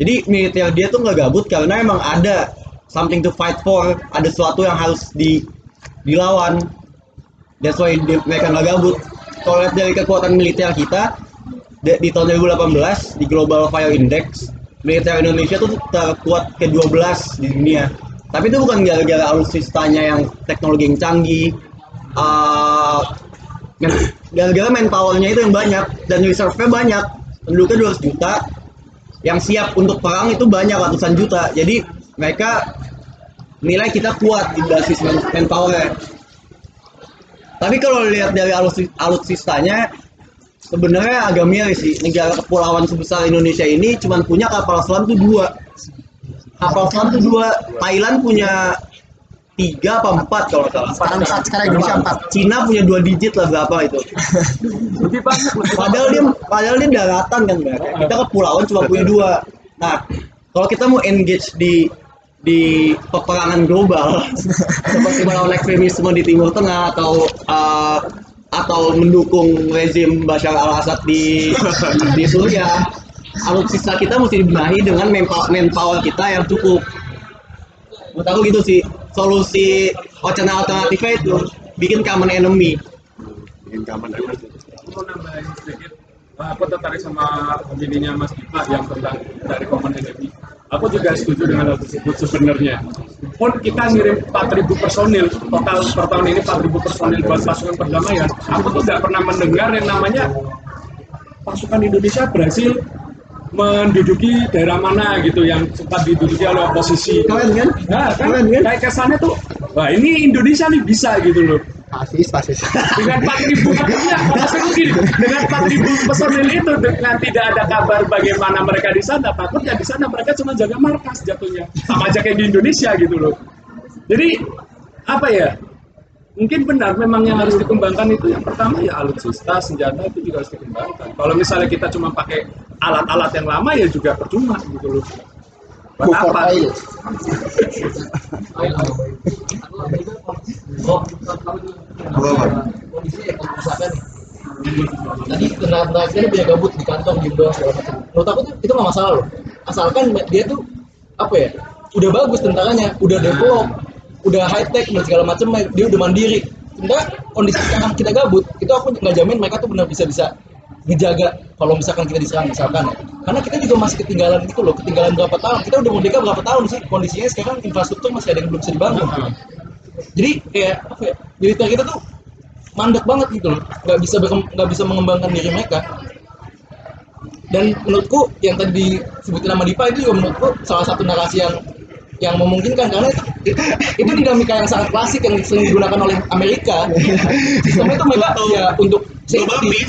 Jadi militer dia tuh nggak gabut karena emang ada something to fight for, ada sesuatu yang harus di dilawan. That's why dia- mereka nggak gabut. Kalau dari kekuatan militer kita di, di tahun 2018 di Global Fire Index, militer Indonesia tuh terkuat ke-12 di dunia. Tapi itu bukan gara-gara alutsistanya yang teknologi yang canggih, uh, gara-gara manpowernya itu yang banyak dan reserve-nya banyak. Penduduknya 200 juta, yang siap untuk perang itu banyak ratusan juta. Jadi mereka nilai kita kuat di basis manpower. Tapi kalau lihat dari alutsi- alutsistanya sebenarnya agak miris sih. Negara kepulauan sebesar Indonesia ini cuma punya kapal selam tuh dua. Kapal selam tuh dua. Thailand punya tiga apa empat kalau salah. Sekarang empat, sekarang Indonesia empat. Cina punya dua digit lah berapa itu. Padahal dia padahal dia daratan kan Mbak. Kita kepulauan cuma punya dua. Nah, kalau kita mau engage di di peperangan global [LAUGHS] seperti melawan ekstremisme di Timur Tengah atau uh, atau mendukung rezim Bashar al-Assad di di Suriah, alutsista kita mesti dibenahi dengan manpower, manpower kita yang cukup. Menurut aku gitu sih, solusi wacana alternatifnya itu bikin common enemy. Bikin common enemy. Aku mau nambahin sedikit. Nah, aku tertarik sama opininya Mas Dipa yang tentang dari common enemy. Aku juga setuju dengan hal tersebut sebenarnya. Pun kita ngirim 4.000 personil, total per tahun ini 4.000 personil buat pasukan perdamaian. Aku tuh nggak pernah mendengar yang namanya pasukan Indonesia berhasil menduduki daerah mana gitu yang sempat diduduki oleh oposisi. Keren kan? Nah, kan Keren kan? kayak kesannya tuh, wah ini Indonesia nih bisa gitu loh Pasis, pasis. dengan 4.000 artinya maksudnya gini dengan 4.000 personil itu dengan tidak ada kabar bagaimana mereka di sana takutnya di sana mereka cuma jaga markas jatuhnya sama aja kayak di Indonesia gitu loh jadi apa ya mungkin benar memang yang harus dikembangkan itu yang pertama ya alutsista senjata itu juga harus dikembangkan. Kalau misalnya kita cuma pakai alat-alat yang lama ya juga percuma gitu loh. Buat apa? nih tadi tentara-tentara kita punya gabut di kantong di bawah segala macam. Menurut aku tuh itu nggak masalah loh. Asalkan dia tuh apa ya udah bagus tentaranya udah develop udah high tech dan segala macam dia udah mandiri. Sebenarnya kondisi sekarang kita gabut itu aku nggak jamin mereka tuh benar bisa bisa ngejaga kalau misalkan kita diserang misalkan. Ya. karena kita juga masih ketinggalan itu loh ketinggalan berapa tahun. Kita udah merdeka berapa tahun sih? Kondisinya sekarang infrastruktur masih ada yang belum bisa dibangun. Jadi kayak apa ya militer kita tuh mandek banget gitu loh. Nggak bisa nggak bisa mengembangkan diri mereka. Dan menurutku yang tadi disebutin nama Dipa itu juga menurutku salah satu narasi yang yang memungkinkan karena itu, itu, itu dinamika yang sangat klasik yang sering digunakan oleh Amerika. Sistemnya itu mereka ya untuk safety.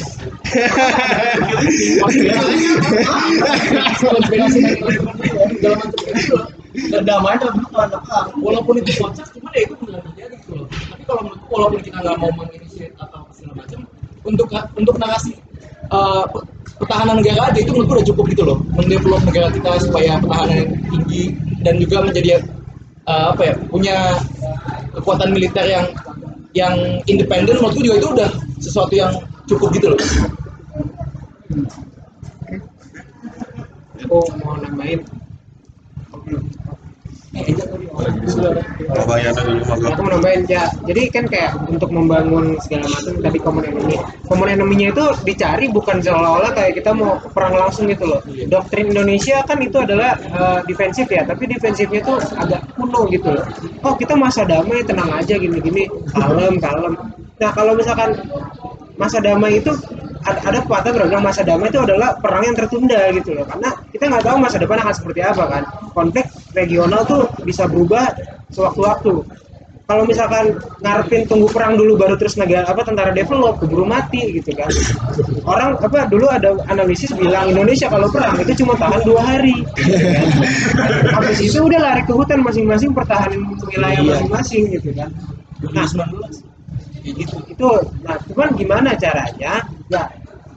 damai dalam bentuk tanda perang walaupun itu kocak cuma ya itu benar terjadi gitu loh. Tapi kalau menurutku walaupun kita nggak mau menginisiasi atau segala macam untuk untuk narasi eh, pertahanan negara aja itu menurutku udah cukup gitu loh. Mendevelop negara kita supaya pertahanan yang tinggi dan juga menjadi eh, apa ya punya kekuatan militer yang yang independen menurutku juga itu udah sesuatu yang cukup gitu loh. Aku mau nambahin Aku mau nambahin ya jadi kan kayak untuk membangun segala macam tadi common enemy. Common enemy-nya itu dicari bukan seolah-olah kayak kita mau perang langsung gitu loh. Doktrin Indonesia kan itu adalah eh, defensif ya tapi defensifnya itu agak kuno gitu loh. Oh kita masa damai tenang aja gini-gini. Kalem kalem. Nah kalau misalkan masa damai itu ada, ada pepatah berbilang masa damai itu adalah perang yang tertunda gitu loh. Karena kita nggak tahu masa depan akan seperti apa kan. Konflik regional tuh bisa berubah sewaktu-waktu. Kalau misalkan ngarepin tunggu perang dulu baru terus negara apa tentara develop keburu mati gitu kan. Orang apa dulu ada analisis bilang Indonesia kalau perang itu cuma tahan dua hari. Gitu kan. habis itu udah lari ke hutan masing-masing pertahanan wilayah masing-masing gitu kan. Nah itu itu nah cuman gimana caranya? Ya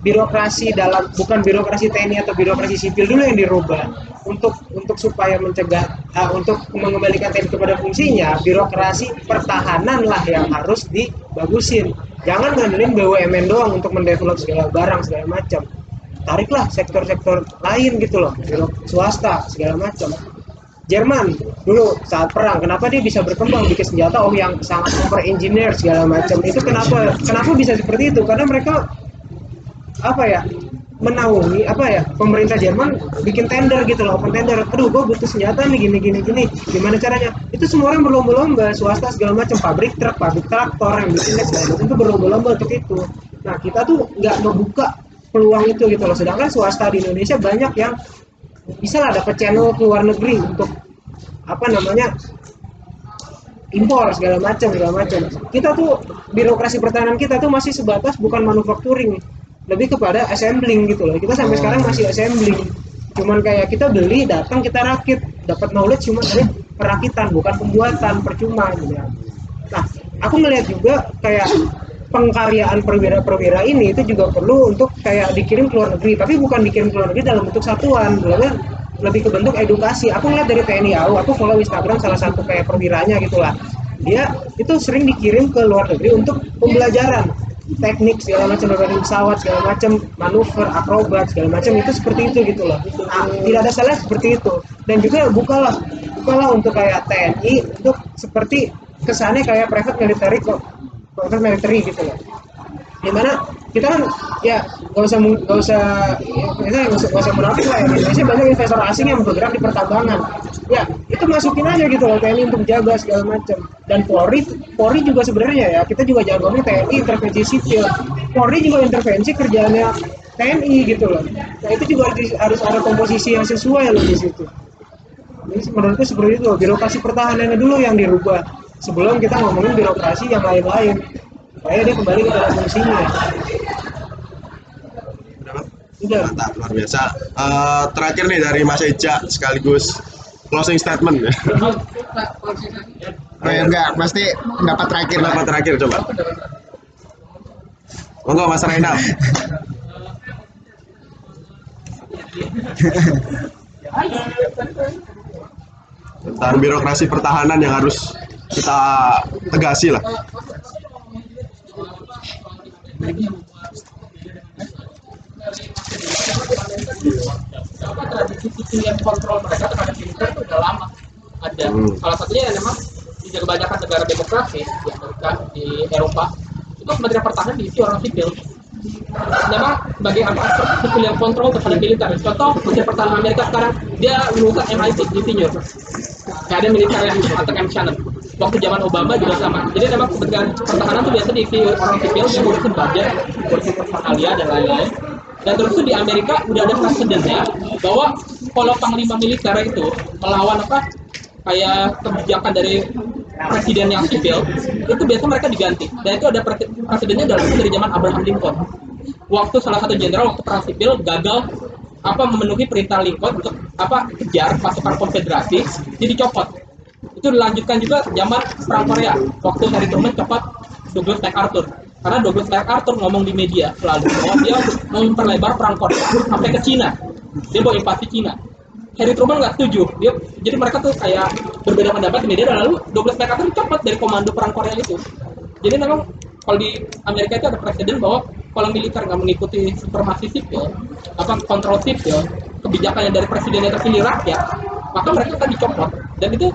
birokrasi dalam bukan birokrasi TNI atau birokrasi sipil dulu yang dirubah. Untuk untuk supaya mencegah ah, untuk mengembalikan TNI kepada fungsinya birokrasi pertahanan lah yang harus dibagusin. Jangan ngandelin BUMN doang untuk mendevelop segala barang segala macam. Tariklah sektor-sektor lain gitu loh swasta segala macam Jerman dulu saat perang kenapa dia bisa berkembang? Bikin senjata oh yang sangat super engineer segala macam. Itu kenapa kenapa bisa seperti itu? Karena mereka apa ya menaungi apa ya pemerintah Jerman bikin tender gitu loh open tender. Aduh gue butuh senjata nih gini gini gini. Gimana caranya? Itu semua orang berlomba-lomba swasta segala macam pabrik truk pabrik traktor yang bikin segala macam itu berlomba-lomba untuk itu. Nah kita tuh nggak membuka peluang itu gitu loh. Sedangkan swasta di Indonesia banyak yang bisa lah dapat channel ke luar negeri untuk apa namanya impor segala macam segala macam. Kita tuh birokrasi pertahanan kita tuh masih sebatas bukan manufacturing. Lebih kepada assembling gitu loh. Kita sampai sekarang masih assembling. Cuman kayak kita beli datang kita rakit. Dapat knowledge cuma dari perakitan bukan pembuatan percuma gitu ya. nah aku ngelihat juga kayak pengkaryaan perwira-perwira ini itu juga perlu untuk kayak dikirim ke luar negeri. Tapi bukan dikirim ke luar negeri dalam bentuk satuan lebih lebih ke bentuk edukasi. Aku ngeliat dari TNI AU aku follow Instagram salah satu kayak perwiranya gitulah. Dia itu sering dikirim ke luar negeri untuk pembelajaran teknik segala macam berbanding pesawat segala macam manuver akrobat segala macam itu seperti itu gitu loh nah, tidak ada salah seperti itu. Dan juga bukalah bukalah untuk kayak TNI untuk seperti kesannya kayak private military kok private military gitu loh. Di mana kita kan ya nggak usah nggak usah ya, kita nggak usah, nggak usah munafik lah ya. Indonesia banyak investor asing yang bergerak di pertambangan. Ya itu masukin aja gitu loh TNI untuk jaga segala macam. Dan Polri Polri juga sebenarnya ya kita juga jagonya TNI intervensi sipil. Polri juga intervensi kerjaannya TNI gitu loh. Nah itu juga harus, harus ada komposisi yang sesuai loh di situ. Jadi menurutku seperti itu birokrasi pertahanannya dulu yang dirubah sebelum kita ngomongin birokrasi yang lain-lain supaya dia kembali kepada fungsinya udah Mantap, luar biasa. Eh, terakhir nih dari Mas Eja sekaligus closing statement ya. Oh ya enggak, pasti pendapat terakhir lah. Pendapat terakhir coba. Monggo Mas Rainal. [LAUGHS] Tentang birokrasi pertahanan yang harus kita tegasi lah. apa tradisi pilihan kontrol mereka terhadap militer itu udah lama ada Hmm. salah satunya yang memang di kebanyakan negara demokrasi di Amerika di Eropa. Itu kementerian pertahanan diisi orang sipil. Memang sebagai apa? Sipil yang kontrol terhadap militer. Contoh kementerian pertahanan Amerika sekarang dia lulusan MIT insinyur. Kayak ada militer yang atau M Shannon waktu zaman Obama juga sama. Jadi memang kementerian pertahanan itu biasa diisi orang sipil yang ngurusin budget ngurusin pertahanan dan lain-lain. Dan terus itu di Amerika udah ada presidennya bahwa kalau panglima militer itu melawan apa kayak kebijakan dari presiden yang sipil itu biasanya mereka diganti. Dan itu ada presi- presidennya dalam dari zaman Abraham Lincoln. Waktu salah satu jenderal waktu perang sipil gagal apa memenuhi perintah Lincoln untuk apa kejar pasukan konfederasi jadi copot itu dilanjutkan juga zaman perang Korea. Waktu Harry Truman copot Douglas MacArthur karena Douglas MacArthur ngomong di media selalu bahwa dia mau memperlebar perang Korea sampai ke Cina. Dia mau invasi Cina. Harry Truman nggak setuju. Dia jadi mereka tuh kayak berbeda pendapat di media. Dan lalu Douglas MacArthur dicopot dari komando perang Korea itu. Jadi memang kalau di Amerika itu ada presiden bahwa kalau militer nggak mengikuti supremasi sipil apa kontrol sipil kebijakan yang dari presiden yang terpilih rakyat maka mereka akan dicopot. Dan itu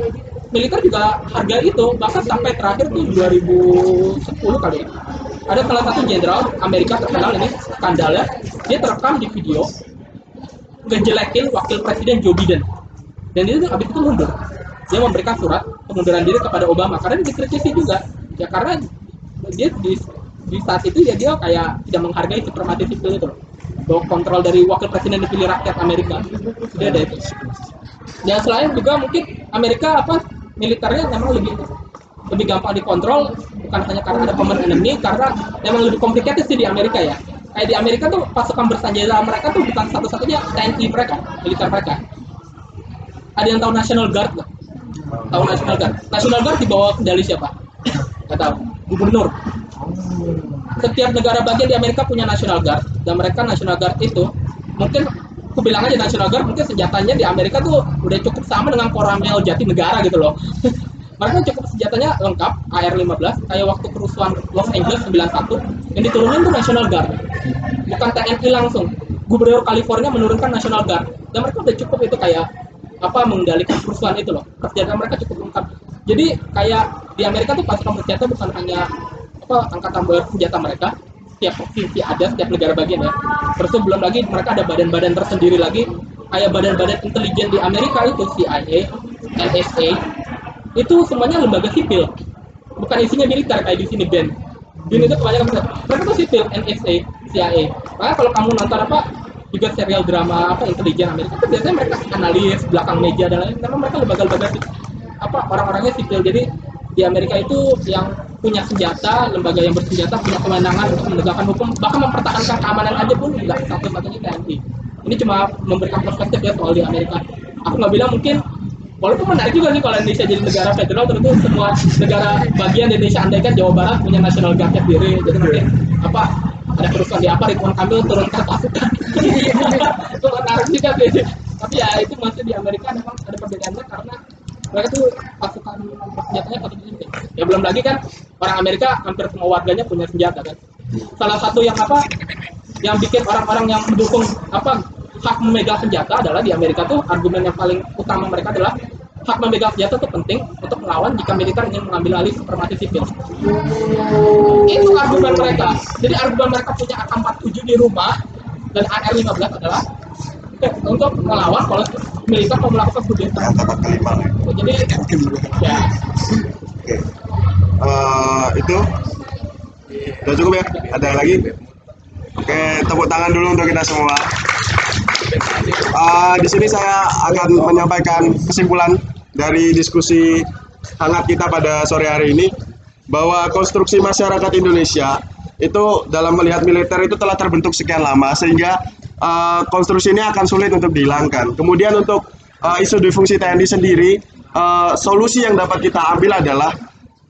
militer juga harga itu. Bahkan sampai terakhir tuh 2010 kali ya ada salah satu jenderal Amerika terkenal ini skandalnya. Dia terekam di video ngejelekin wakil presiden Joe Biden. Dan dia habis itu mundur. Dia memberikan surat pengunduran diri kepada Obama karena dikritisi juga. Ya karena dia di, di saat itu ya dia kayak tidak menghargai supremasi sipil itu. Bahwa kontrol dari wakil presiden dipilih rakyat Amerika. Dia ada itu. Dan selain juga mungkin Amerika apa militernya memang lebih lebih gampang dikontrol bukan hanya karena ada common enemy karena memang lebih complicated sih di Amerika ya. Kayak di Amerika tuh pasukan bersenjata mereka tuh bukan satu-satunya TNI mereka militer mereka. Ada yang tahu National Guard nggak? tahu National Guard? National Guard di bawah kendali siapa? Nggak tahu. Gubernur. Setiap negara bagian di Amerika punya National Guard dan mereka National Guard itu mungkin aku bilang aja National Guard mungkin senjatanya di Amerika tuh udah cukup sama dengan Koramil Jatinegara gitu loh. [LAUGHS] Mereka cukup senjatanya lengkap AR-15 kayak waktu kerusuhan Los Angeles 91 yang diturunin tuh National Guard. Bukan TNI langsung. Gubernur California menurunkan National Guard. Dan mereka udah cukup itu kayak apa mengendalikan kerusuhan itu loh. Persenjataan mereka cukup lengkap. Jadi kayak di Amerika tuh pasukan bersenjata bukan hanya apa angkatan bersenjata mereka setiap provinsi ada setiap negara bagian ya. Terus tuh belum lagi mereka ada badan-badan tersendiri lagi. Kayak badan-badan intelijen di Amerika itu CIA, NSA itu semuanya lembaga sipil. Bukan isinya militer kayak di sini BEN. BEN itu kebanyakan mereka tuh sipil NSA CIA makanya kalau kamu nonton apa juga serial drama apa intelijen Amerika itu biasanya mereka analis belakang meja dan lain memang mereka lembaga-lembaga apa orang-orangnya sipil. Jadi di Amerika itu yang punya senjata lembaga yang bersenjata punya kewenangan untuk menegakkan hukum bahkan mempertahankan keamanan aja pun nggak satu-satunya TNI ini cuma memberikan perspektif ya soal di Amerika. Aku nggak bilang mungkin walaupun menarik juga sih kalau Indonesia jadi negara federal tentu semua negara bagian di Indonesia andaikan Jawa Barat punya national guard sendiri jadi nanti apa ada kerusuhan di apa Ridwan Kamil turunkan pasukan [LAUGHS] itu menarik juga sih. Tapi ya itu masih di Amerika memang ada perbedaannya karena mereka tuh pasukan bersenjatanya satu sendiri ya belum lagi kan orang Amerika hampir semua warganya punya senjata kan salah satu yang apa yang bikin orang-orang yang mendukung apa hak memegang senjata adalah di Amerika tuh argumen yang paling utama mereka adalah hak memegang senjata itu penting untuk melawan jika militer ingin mengambil alih supremasi sipil. Itu argumen mereka. Jadi argumen mereka punya AK-47 di rumah dan AR-15 adalah eh, untuk melawan kalau militer mau melakukan kudeta. Kata kelima. Jadi ya Oke. Eh, itu udah cukup ya? Ada yang lagi? Oke, tepuk tangan dulu untuk kita semua. Eh, di sini saya akan menyampaikan kesimpulan dari diskusi hangat kita pada sore hari ini bahwa konstruksi masyarakat Indonesia itu dalam melihat militer itu telah terbentuk sekian lama sehingga eh, konstruksi ini akan sulit untuk dihilangkan. Kemudian untuk eh, isu difungsi TNI sendiri, eh, solusi yang dapat kita ambil adalah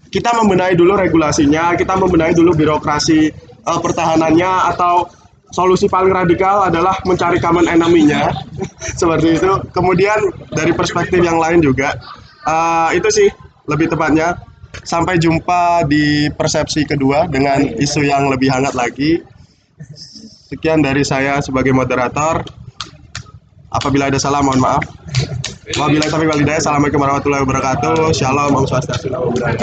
kita membenahi dulu regulasinya, kita membenahi dulu birokrasi eh, pertahanannya atau solusi paling radikal adalah mencari common enemy-nya [LAUGHS] seperti itu. Kemudian dari perspektif yang lain juga eh, itu sih lebih tepatnya. Sampai jumpa di persepsi kedua dengan isu yang lebih hangat lagi. Sekian dari saya sebagai moderator. Apabila ada salah mohon maaf. Wabillahi taufiq wal hidayah. Assalamualaikum warahmatullahi wabarakatuh. Shalom, Om Swastiastu, Namo Buddhaya.